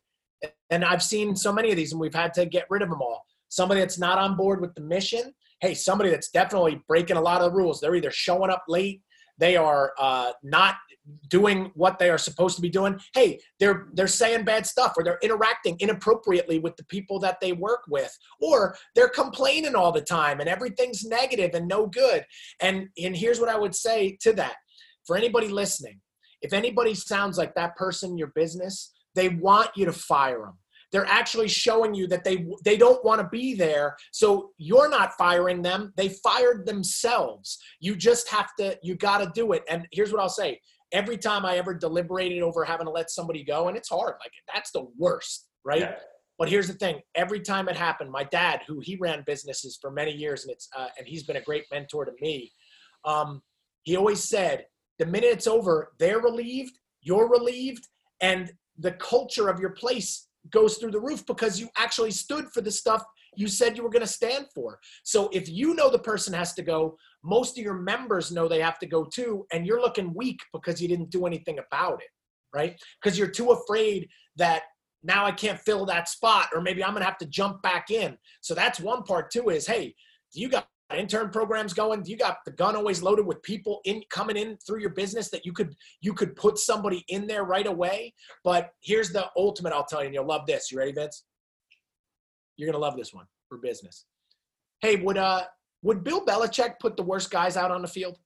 and I've seen so many of these, and we've had to get rid of them all. Somebody that's not on board with the mission. Hey, somebody that's definitely breaking a lot of the rules. They're either showing up late, they are uh, not doing what they are supposed to be doing. Hey, they're they're saying bad stuff, or they're interacting inappropriately with the people that they work with, or they're complaining all the time, and everything's negative and no good. And and here's what I would say to that for anybody listening if anybody sounds like that person in your business, they want you to fire them. They're actually showing you that they they don't want to be there. So you're not firing them. They fired themselves. You just have to you got to do it. And here's what I'll say. Every time I ever deliberated over having to let somebody go and it's hard. Like that's the worst, right? Yeah. But here's the thing: every time it happened, my dad, who he ran businesses for many years, and it's uh, and he's been a great mentor to me. Um, he always said, "The minute it's over, they're relieved, you're relieved, and the culture of your place goes through the roof because you actually stood for the stuff you said you were going to stand for. So if you know the person has to go, most of your members know they have to go too, and you're looking weak because you didn't do anything about it, right? Because you're too afraid that now I can't fill that spot, or maybe I'm going to have to jump back in. So that's one part too. Is hey, you got intern programs going? You got the gun always loaded with people in coming in through your business that you could you could put somebody in there right away? But here's the ultimate. I'll tell you, and you'll love this. You ready, Vince? You're gonna love this one for business. Hey, would uh would Bill Belichick put the worst guys out on the field?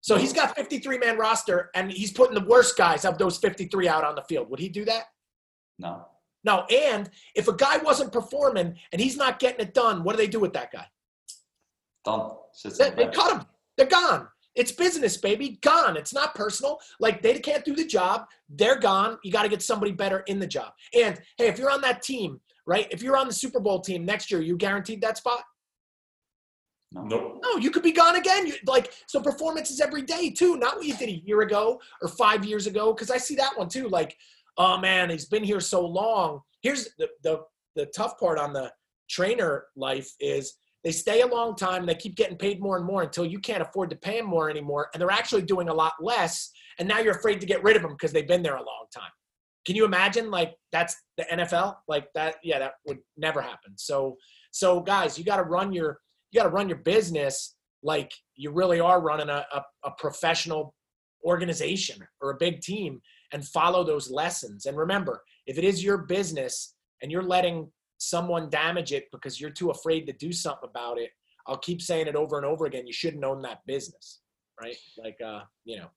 So he's got 53 man roster and he's putting the worst guys of those 53 out on the field. Would he do that? No. No. And if a guy wasn't performing and he's not getting it done, what do they do with that guy? Done. They, in the they cut him. They're gone. It's business, baby. Gone. It's not personal. Like they can't do the job. They're gone. You got to get somebody better in the job. And hey, if you're on that team, right? If you're on the Super Bowl team next year, you guaranteed that spot? No. Nope. No, you could be gone again. You, like so, performance is every day too. Not what you did a year ago or five years ago. Because I see that one too. Like, oh man, he's been here so long. Here's the the the tough part on the trainer life is they stay a long time and they keep getting paid more and more until you can't afford to pay them more anymore, and they're actually doing a lot less. And now you're afraid to get rid of them because they've been there a long time. Can you imagine? Like that's the NFL. Like that. Yeah, that would never happen. So so guys, you got to run your you got to run your business like you really are running a, a, a professional organization or a big team and follow those lessons. And remember, if it is your business and you're letting someone damage it because you're too afraid to do something about it, I'll keep saying it over and over again. You shouldn't own that business, right? Like, uh, you know,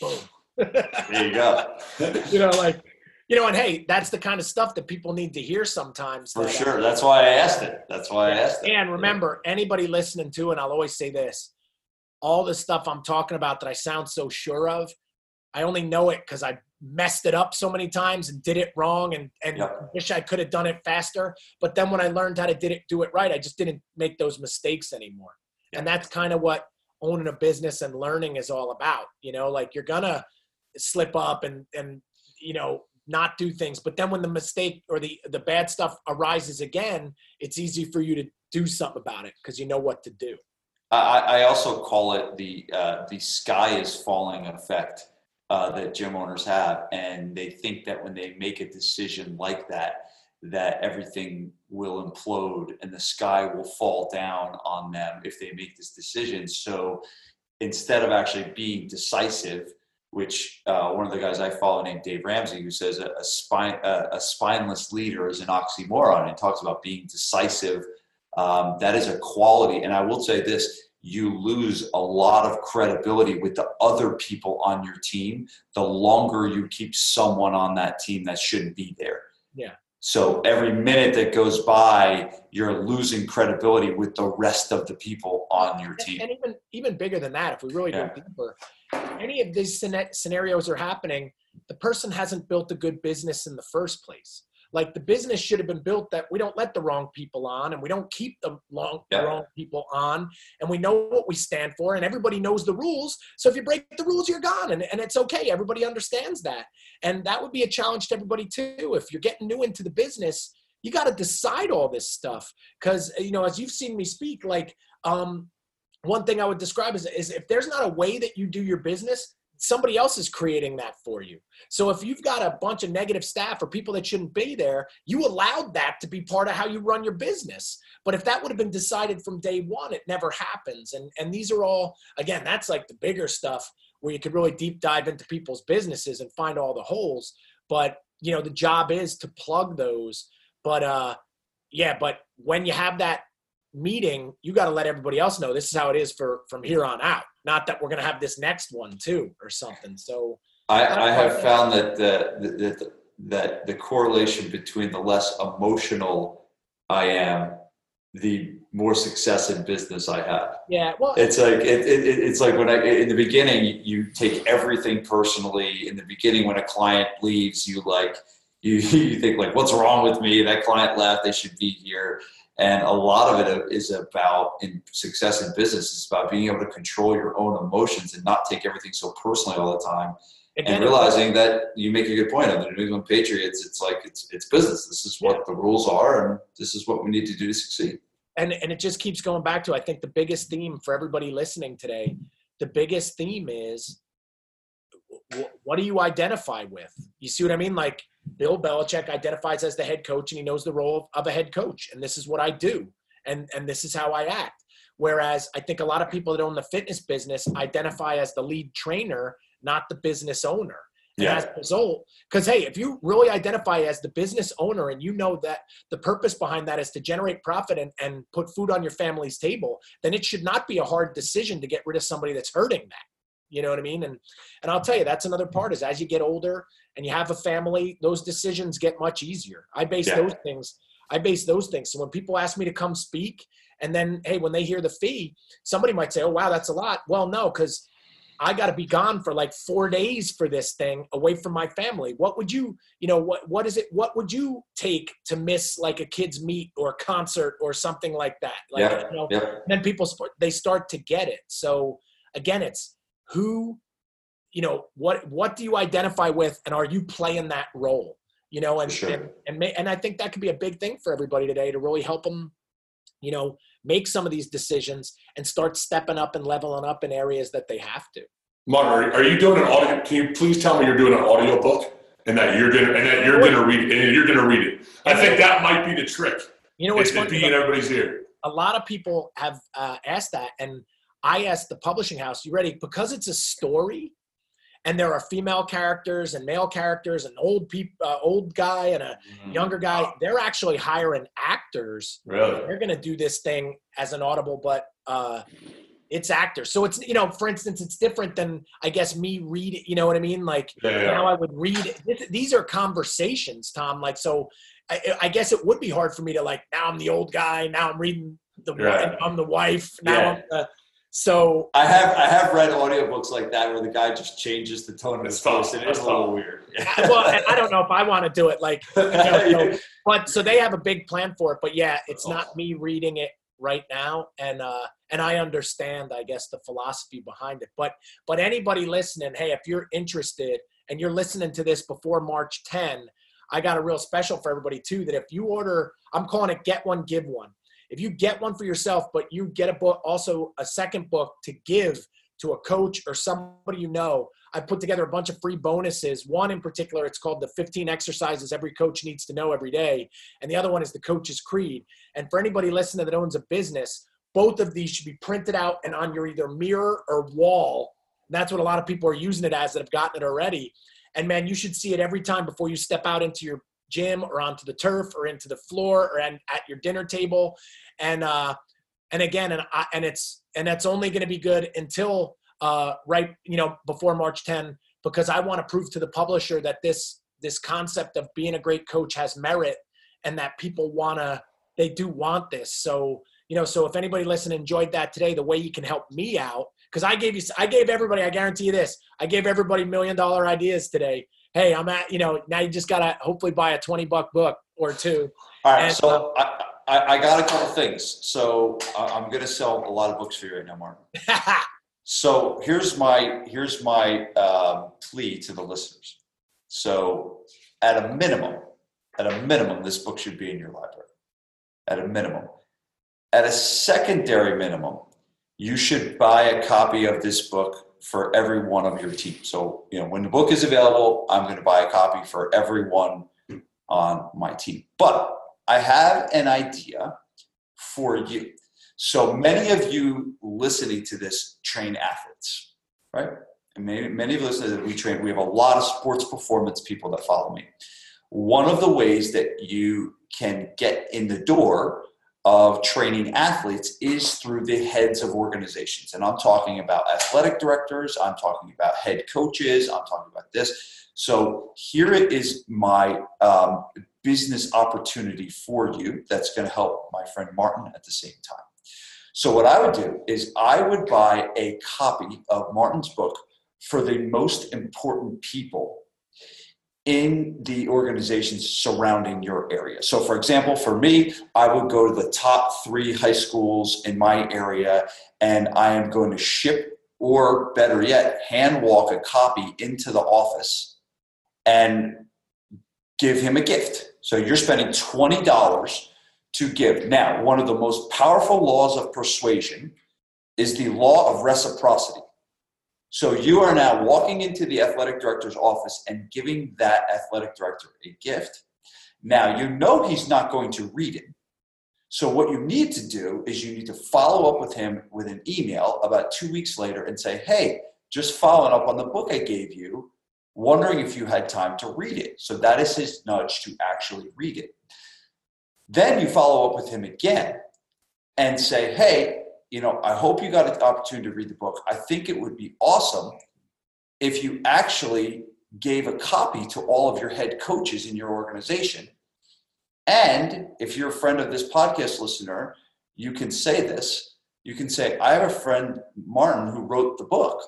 boom. There you go. [laughs] you know, like, you know, and hey, that's the kind of stuff that people need to hear sometimes. For that, uh, sure. That's why I asked it. That's why I asked it. And remember, anybody listening to, and I'll always say this all the stuff I'm talking about that I sound so sure of, I only know it because I messed it up so many times and did it wrong and, and Yep. wish I could have done it faster. But then when I learned how to did it, do it right, I just didn't make those mistakes anymore. And that's kind of what owning a business and learning is all about. You know, like you're gonna slip up and and you know not do things, but then when the mistake or the the bad stuff arises again, it's easy for you to do something about it because you know what to do. I, I also call it the uh, the sky is falling effect uh, that gym owners have, and they think that when they make a decision like that, that everything will implode and the sky will fall down on them if they make this decision. So instead of actually being decisive, which uh, one of the guys I follow named Dave Ramsey, who says a, a spine a, a spineless leader is an oxymoron, and talks about being decisive. Um, that is a quality, and I will say this: you lose a lot of credibility with the other people on your team the longer you keep someone on that team that shouldn't be there. Yeah. So every minute that goes by, you're losing credibility with the rest of the people on your team. And even even bigger than that, if we really Yeah. go deeper, any of these scenarios are happening, the person hasn't built a good business in the first place. Like the business should have been built that we don't let the wrong people on and we don't keep the long, Yeah. wrong people on and we know what we stand for and everybody knows the rules. So if you break the rules, you're gone and, and it's okay. Everybody understands that. And that would be a challenge to everybody too. If you're getting new into the business, you got to decide all this stuff because you know as you've seen me speak like um one thing i would describe is, is if there's not a way that you do your business somebody else is creating that for you. So if you've got a bunch of negative staff or people that shouldn't be there you allowed that to be part of how you run your business. But if that would have been decided from day one it never happens. And and these are all again that's like the bigger stuff where you could really deep dive into people's businesses and find all the holes. But you know the job is to plug those. But uh yeah but when you have that meeting you got to let everybody else know this is how it is for from here on out not that we're going to have this next one too or something so I, I have found that the, the, the that the correlation between the less emotional I am, the more success in business I have. yeah well It's like it, it, it- it's like when I in the beginning you take everything personally. In the beginning, when a client leaves, you like you [laughs] you think like, what's wrong with me? That client left. They should be here. And a lot of it is about in success in business. It's about being able to control your own emotions and not take everything so personally all the time again, and realizing that you make a good point on the New England Patriots. It's like it's it's business. This is what the rules are, and this is what we need to do to succeed. and and it just keeps going back to i think the biggest theme for everybody listening today the biggest theme is what do you identify with you see what i mean like bill belichick identifies as the head coach and he knows the role of a head coach and this is what i do and and this is how i act whereas i think a lot of people that own the fitness business identify as the lead trainer not the business owner and Yeah. as a result because hey if you really identify as the business owner and you know that the purpose behind that is to generate profit and, and put food on your family's table, then it should not be a hard decision to get rid of somebody that's hurting that. You know what I mean? And and I'll tell you, that's another part is as you get older and you have a family, those decisions get much easier. I base Yeah. those things, I base those things. So when people ask me to come speak, and then hey, when they hear the fee, somebody might say, Oh wow, that's a lot. Well, no, because I got to be gone for like four days for this thing away from my family. What would you, you know, what what is it? What would you take to miss like a kid's meet or concert or something like that? Like, Yeah. you know, Yep. then people they start to get it. So again, it's who, you know, what what do you identify with, and are you playing that role? You know, and sure. and and, ma- and I think that could be a big thing for everybody today to really help them, you know, make some of these decisions and start stepping up and leveling up in areas that they have to. Martin, are, you doing an audio? Can you please tell me you're doing an audio book and that you're gonna and that you're gonna read it and you're gonna read it? I think that might be the trick. You know what's funny? be in everybody's ear. a lot of people have uh, asked that, and I asked the publishing house, "You ready?" Because it's a story, and there are female characters and male characters, an old peop, uh, old guy and a younger guy. They're actually hiring actors. Really? They're going to do this thing as an audible, but uh, it's actors. So it's you know, for instance, it's different than I guess me reading. You know what I mean? Like Yeah, yeah. now I would read. th- These are conversations, Tom. Like so, I, I guess it would be hard for me to like. Now I'm the old guy. Now I'm reading the. Right. I'm the wife. Now Yeah. I'm the. So I have I have read audiobooks like that where the guy just changes the tone of his voice and it is a little tough. weird. [laughs] well, and I don't know if I want to do it like you know, so- [laughs] but so they have a big plan for it. But yeah, it's not me reading it right now, and uh, and I understand, I guess, the philosophy behind it. But but anybody listening, hey, if you're interested and you're listening to this before March 10, I got a real special for everybody too. That if you order, I'm calling it get one, give one. If you get one for yourself, but you get a book, also a second book to give to a coach or somebody you know, I put together a bunch of free bonuses. One in particular, it's called the 15 exercises every coach needs to know every day. And the other one is the coach's creed. And for anybody listening that owns a business, both of these should be printed out and on your either mirror or wall. That's what a lot of people are using it as that have gotten it already. And man, you should see it every time before you step out into your gym or onto the turf or into the floor or and at your dinner table. And uh and again, and I, and it's and that's only going to be good until uh, right you know before march 10 because i want to prove to the publisher that this this concept of being a great coach has merit and that people want to they do want this so you know so if anybody listening enjoyed that today the way you can help me out because i gave you i gave everybody i guarantee you this i gave everybody million dollar ideas today hey i'm at you know now you just gotta hopefully buy a 20 buck book or two All right, And, so I, I, I got a couple things. So I- I'm going to sell a lot of books for you right now, Martin. [laughs] So here's my here's my um, plea to the listeners. So at a minimum, at a minimum, this book should be in your library. At a minimum, at a secondary minimum, you should buy a copy of this book for every one of your team. So you know when the book is available, I'm going to buy a copy for everyone on my team. But I have an idea for you. So many of you listening to this train athletes, right? And many, many of us that we train, we have a lot of sports performance people that follow me. One of the ways that you can get in the door of training athletes is through the heads of organizations. And I'm talking about athletic directors, I'm talking about head coaches, I'm talking about this. So here it is my um, business opportunity for you that's going to help my friend Martin at the same time. So, what I would do is I would buy a copy of Martin's book for the most important people in the organizations surrounding your area. So, for example, for me, I would go to the top three high schools in my area and I am going to ship, or better yet, hand walk a copy into the office and give him a gift. So, you're spending $20 to give. Now, one of the most powerful laws of persuasion is the law of reciprocity. So you are now walking into the athletic director's office and giving that athletic director a gift. Now, you know he's not going to read it. So what you need to do is you need to follow up with him with an email about two weeks later and say, hey, just following up on the book I gave you, wondering if you had time to read it. So that is his nudge to actually read it. Then you follow up with him again and say, hey, you know, I hope you got an opportunity to read the book. I think it would be awesome if you actually gave a copy to all of your head coaches in your organization. And if you're a friend of this podcast listener, you can say this. You can say, I have a friend, Martin, who wrote the book.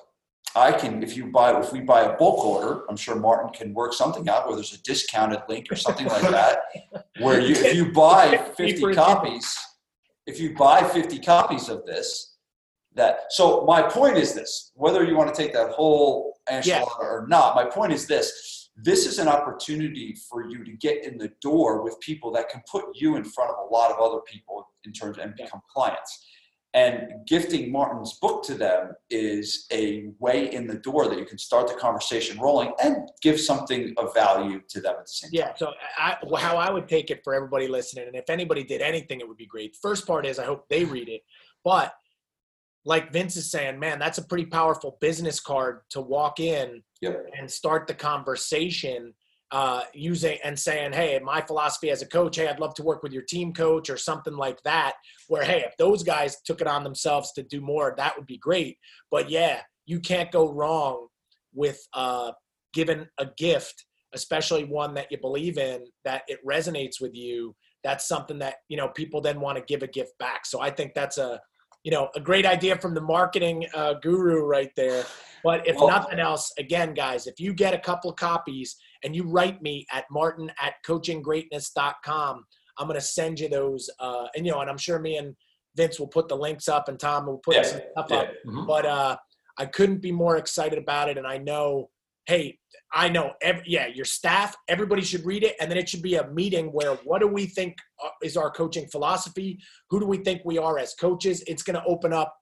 I can, if you buy, if we buy a bulk order, I'm sure Martin can work something out where there's a discounted link or something like that, [laughs] where you, if you buy 50 copies, if you buy 50 copies of this, that, so my point is this, whether you want to take that whole enchilada Yeah. or not, my point is this, this is an opportunity for you to get in the door with people that can put you in front of a lot of other people in terms and become clients. And gifting Martin's book to them is a way in the door that you can start the conversation rolling and give something of value to them at the same Yeah. time. Yeah. So I, how I would take it for everybody listening, and if anybody did anything, it would be great. First part is I hope they read it, but like Vince is saying, man, that's a pretty powerful business card to walk in Yep. and start the conversation uh, using and saying, hey, my philosophy as a coach, hey, I'd love to work with your team coach or something like that. Where hey, if those guys took it on themselves to do more, that would be great. But yeah, you can't go wrong with uh, giving a gift, especially one that you believe in, that it resonates with you. That's something that you know people then want to give a gift back. So I think that's a you know, a great idea from the marketing uh, guru right there. But if Well- nothing else, again, guys, if you get a couple copies and you write me at martin at coachinggreatness.com, I'm going to send you those. Uh, and, you know, and I'm sure me and Vince will put the links up and Tom will put Yeah, some stuff yeah. up. Mhm. But uh, I couldn't be more excited about it. And I know, hey, I know, ev- yeah, your staff, everybody should read it. And then it should be a meeting where what do we think uh, is our coaching philosophy? Who do we think we are as coaches? It's going to open up.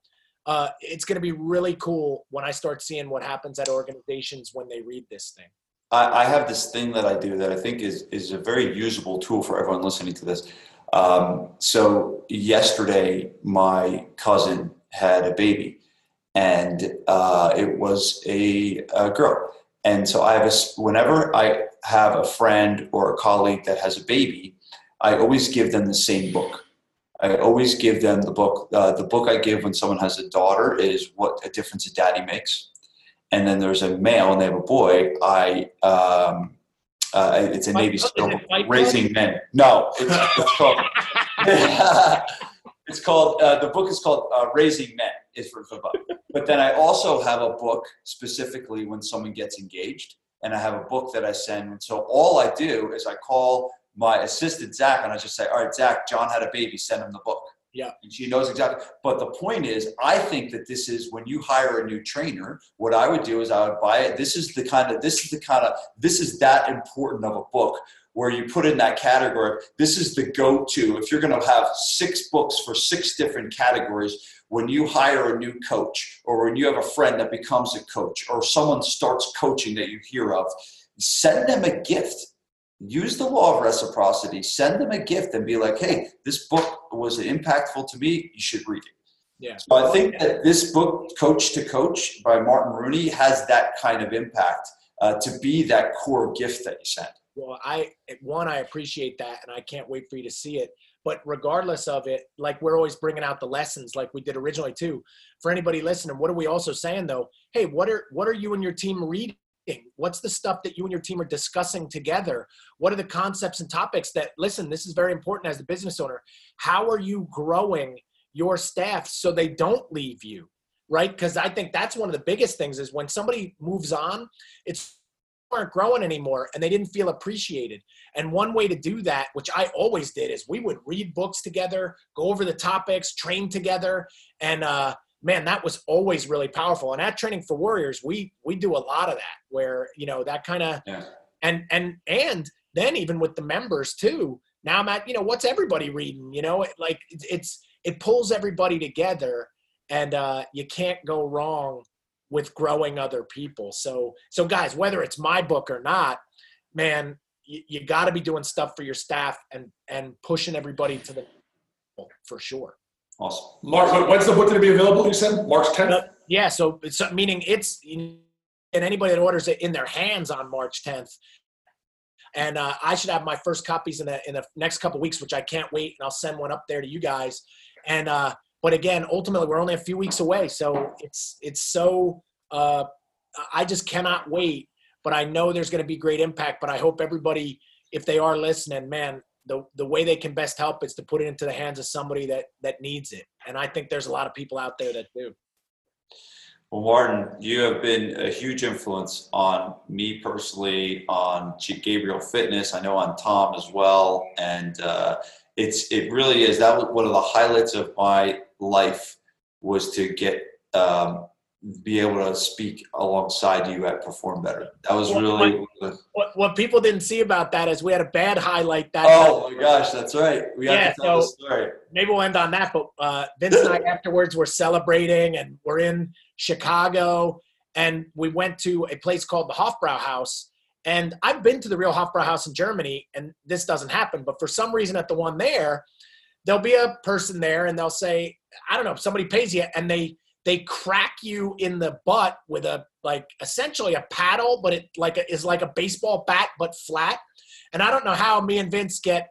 Uh, it's going to be really cool when I start seeing what happens at organizations when they read this thing. I, I have this thing that I do that I think is is a very usable tool for everyone listening to this. Um, so yesterday, my cousin had a baby, and uh, it was a, a girl. And so I have a whenever I have a friend or a colleague that has a baby, I always give them the same book. I always give them the book. Uh, the book I give when someone has a daughter is "What a Difference a Daddy Makes." And then there's a male and they have a boy. I um, uh, it's a Navy? SEAL raising men. No, it's, it's called. [laughs] it's called uh, the book is called uh, Raising Men. Is for. But then I also have a book specifically when someone gets engaged, and I have a book that I send. And so all I do is I call my assistant Zach, and I just say, "All right, Zach, John had a baby. Send him the book." Yeah. And she knows exactly. But the point is, I think that this is when you hire a new trainer, what I would do is I would buy it. This is the kind of, this is the kind of, this is that important of a book where you put in that category. This is the go to. If you're going to have six books for six different categories, when you hire a new coach or when you have a friend that becomes a coach or someone starts coaching that you hear of, send them a gift use the law of reciprocity send them a gift and be like hey this book was impactful to me you should read it Yeah. so i think that this book coach to coach by martin rooney has that kind of impact uh, to be that core gift that you send Well, I one I appreciate that, and I can't wait for you to see it. But regardless of it, like we're always bringing out the lessons, like we did originally too. For anybody listening, what are we also saying though? Hey, what are what are you and your team reading? What's the stuff that you and your team are discussing together? What are the concepts and topics that? Listen, this is very important as a business owner. How are you growing your staff so they don't leave you? Right? Because I think that's one of the biggest things is when somebody moves on, it's aren't growing anymore and they didn't feel appreciated. And one way to do that, which I always did, is we would read books together, go over the topics, train together, and uh, man, that was always really powerful. And at Training for Warriors, we we do a lot of that, where you know that kind of Yeah. and and and then even with the members too. Now I'm at you know what's everybody reading? You know, it, like it's, it's it pulls everybody together, and uh, you can't go wrong with growing other people. So so guys, whether it's my book or not, man, you, you got to be doing stuff for your staff and and pushing everybody to the for sure. Awesome Mark, when's the book going to be available? You said March 10th. Uh, Yeah, so it's meaning it's and anybody that orders it in their hands on March 10th. And uh, I should have my first copies in the in the next couple weeks, which I can't wait, and I'll send one up there to you guys. And uh, but again, ultimately, we're only a few weeks away, so it's it's so uh, I just cannot wait. But I know there's going to be great impact. But I hope everybody, if they are listening, man, the the way they can best help is to put it into the hands of somebody that that needs it. And I think there's a lot of people out there that do. Well, Martin, you have been a huge influence on me personally, on Gabriel Fitness. I know on Tom as well, and uh, it's it really is. That was one of the highlights of my life was to get um, be able to speak alongside you at Perform Better. That was Well, really. What, what people didn't see about that is we had a bad highlight that Oh my gosh, that's right. We have Yeah, to tell so- the story. maybe we'll end on that. But uh, Vince and I [laughs] afterwards were celebrating, and we're in Chicago, and we went to a place called the Hofbrau House. And I've been to the real Hofbrau House in Germany, and this doesn't happen. But for some reason, at the one there, there'll be a person there, and they'll say, I don't know, somebody pays you, and they they crack you in the butt with a like essentially a paddle, but it like a, is like a baseball bat but flat. And I don't know how me and Vince get.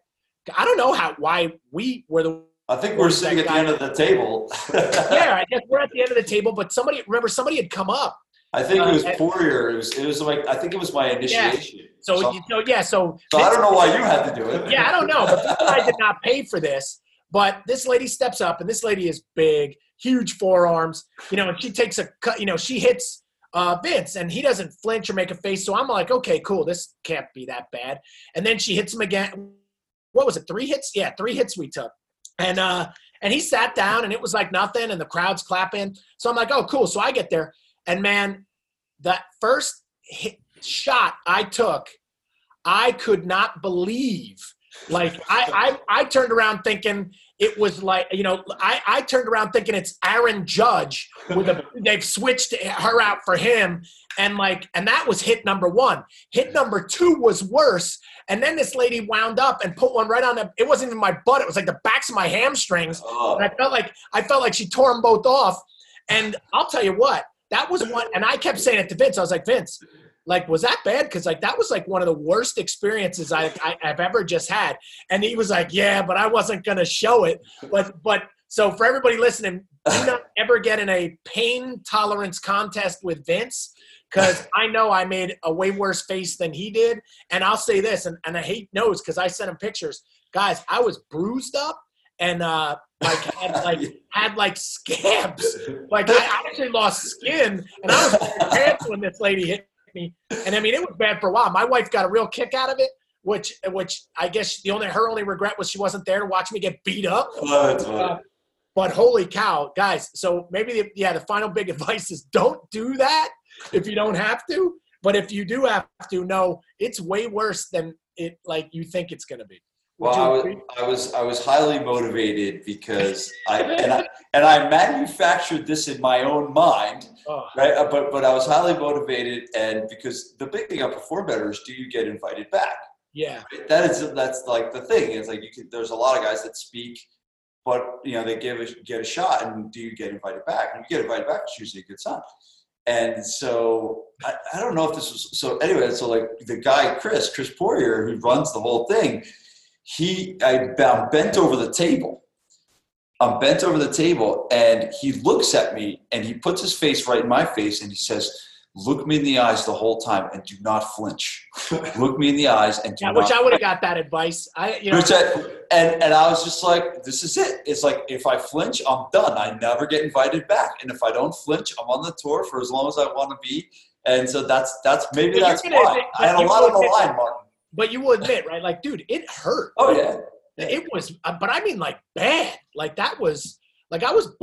I don't know how why we were the I think we're sitting at the end of the table. [laughs] yeah, I guess we're at the end of the table, but somebody remember somebody had come up. I think it was Uh, Poirier. It was, it was like I think it was my initiation. So, So- you know, yeah, so So I don't know why you had to do it. Yeah, I don't know, but [laughs] this guy did not pay for this. But this lady steps up, and this lady is big. Huge forearms, you know, and she takes a cut, you know, she hits uh, Vince and he doesn't flinch or make a face. So I'm like, okay, cool. This can't be that bad. And then she hits him again. What was it? Three hits? Yeah, three hits we took. And, uh, and he sat down and it was like nothing and the crowd's clapping. So I'm like, oh, cool. So I get there and man, that first hit, shot I took, I could not believe. Like I, I, I turned around thinking it was like you know I, I turned around thinking it's Aaron Judge with a [laughs] they've switched her out for him and like and that was hit number one. Hit number two was worse. And then this lady wound up and put one right on the. It wasn't even my butt. It was like the backs of my hamstrings. Oh. And I felt like I felt like she tore them both off. And I'll tell you what, that was one. And I kept saying it to Vince. I was like, Vince, like, was that bad? Because like that was like one of the worst experiences I, I have ever just had. And he was like, yeah, but I wasn't gonna show it. But but so for everybody listening, do [laughs] not ever get in a pain tolerance contest with Vince because I know I made a way worse face than he did. And I'll say this, and, and I hate knows because I sent him pictures. Guys, I was bruised up and uh like had [laughs] like had like scabs. Like I actually lost skin and I was [laughs] wearing pants when this lady hit me. And I mean it was bad for a while. My wife got a real kick out of it, which which I guess the only her only regret was she wasn't there to watch me get beat up. Uh, but holy cow, guys! So maybe the, yeah, the final big [laughs] advice is don't do that if you don't have to. But if you do have to, no, it's way worse than it like you think it's going to be. Well, I was. I was I was highly motivated because I and I and I manufactured this in my own mind, Oh, right? Uh, But but I was highly motivated, and because the big thing on Perform Better is, do you get invited back? yeah, That is that's like the thing. It's like you could, there's a lot of guys that speak, but you know they give a, get a shot, and do you get invited back? And if you get invited back, it's usually a good sign. And so I, I don't know if this was so. Anyway, so like the guy Chris Chris Poirier who runs the whole thing, he I, I'm bent over the table. I'm bent over the table, and he looks at me, and he puts his face right in my face, and he says, "Look me in the eyes the whole time, and do not flinch. [laughs] Look me in the eyes, and do yeah. not." Which I would have got that advice. I you know Which I, and and I was just like, this is it. It's like if I flinch, I'm done. I never get invited back. And if I don't flinch, I'm on the tour for as long as I want to be. And so that's that's maybe that's gonna why I had a lot on the line, Martin. But you will admit, right? Like, dude, it hurt. Oh yeah, It was, uh, but I mean, like bad. Like that was, like I was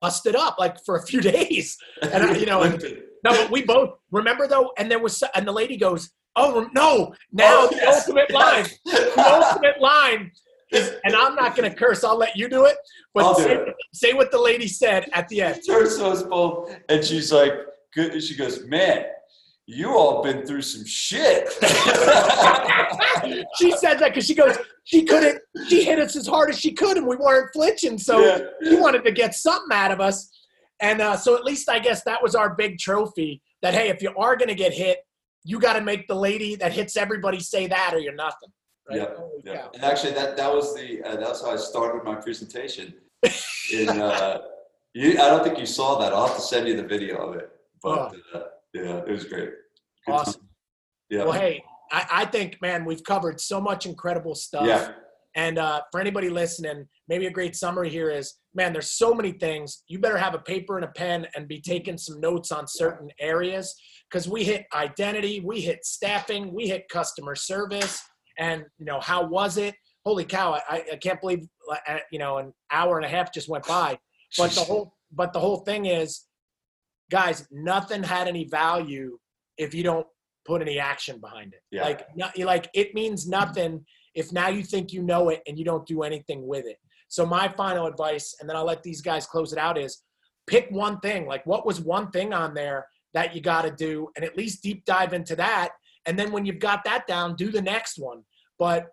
busted up like for a few [laughs] days. And I, you know, and, no, but we both remember though. And there was, and the lady goes, "Oh no!" Now Oh, the yes. ultimate line, the ultimate line is, and I'm not going to curse. I'll let you do it. But I'll do say, it. say what the lady said at the end. turns to us both, and she's like, good. She goes, man. You all been through some shit. [laughs] she said that because she goes, she couldn't, she hit us as hard as she could, and we weren't flinching. So Yeah. he wanted to get something out of us. And uh, so at least I guess that was our big trophy that, hey, if you are going to get hit, you got to make the lady that hits everybody say that or you're nothing. Right? Yeah, Yeah. And actually, that that was the uh, that's how I started my presentation. In uh, [laughs] you, I don't think you saw that. I'll have to send you the video of it. But uh, yeah, it was great. Good Awesome. time. Yeah. Well, hey, I, I think, man, we've covered so much incredible stuff. yeah. And uh, for anybody listening, maybe a great summary here is, man, there's so many things. You better have a paper and a pen and be taking some notes on certain areas because we hit identity, we hit staffing, we hit customer service, and you know how was it? Holy cow! I, I can't believe uh, you know an hour and a half just went by. But the [laughs] whole but the whole thing is, guys, nothing had any value if you don't put any action behind it. Yeah. Like, no, like it means nothing if now you think you know it and you don't do anything with it. So my final advice, and then I'll let these guys close it out, is pick one thing. Like what was one thing on there that you got to do, and at least deep dive into that. And then when you've got that down, do the next one. But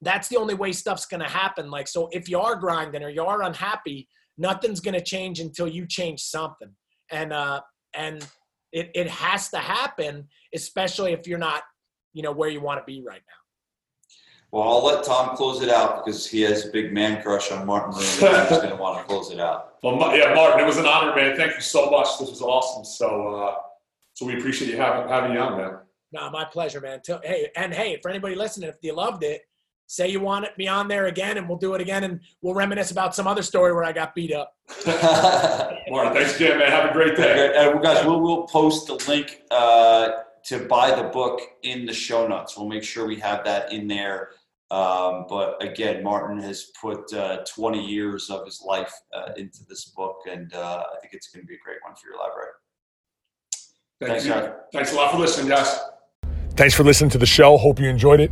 that's the only way stuff's going to happen. Like so, if you are grinding or you are unhappy, nothing's going to change until you change something. And uh, and it it has to happen, especially if you're not, you know, where you want to be right now. Well, I'll let Tom close it out because he has a big man crush on Martin Luther. He's going to want to close it out. Well, yeah, Martin, it was an honor, man. Thank you so much. This was awesome. So, uh, so we appreciate you having having you on, man. No, my pleasure, man. Tell- Hey, and hey, for anybody listening, if you loved it, say you want me on there again, and we'll do it again, and we'll reminisce about some other story where I got beat up. [laughs] Martin, thanks again, man. Have a great day. And guys, we'll, we'll post the link uh, to buy the book in the show notes. We'll make sure we have that in there. Um, but again, Martin has put uh, 20 years of his life uh, into this book, and uh, I think it's going to be a great one for your library. Thanks, Thanks, guys. Thanks a lot for listening, guys. Thanks for listening to the show. Hope you enjoyed it.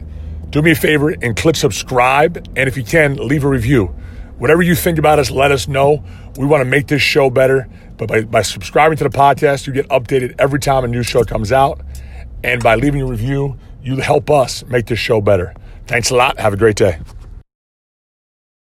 Do me a favor and click subscribe. And if you can, leave a review. Whatever you think about us, let us know. We want to make this show better. But by, by subscribing to the podcast, you get updated every time a new show comes out. And by leaving a review, you help us make this show better. Thanks a lot. Have a great day.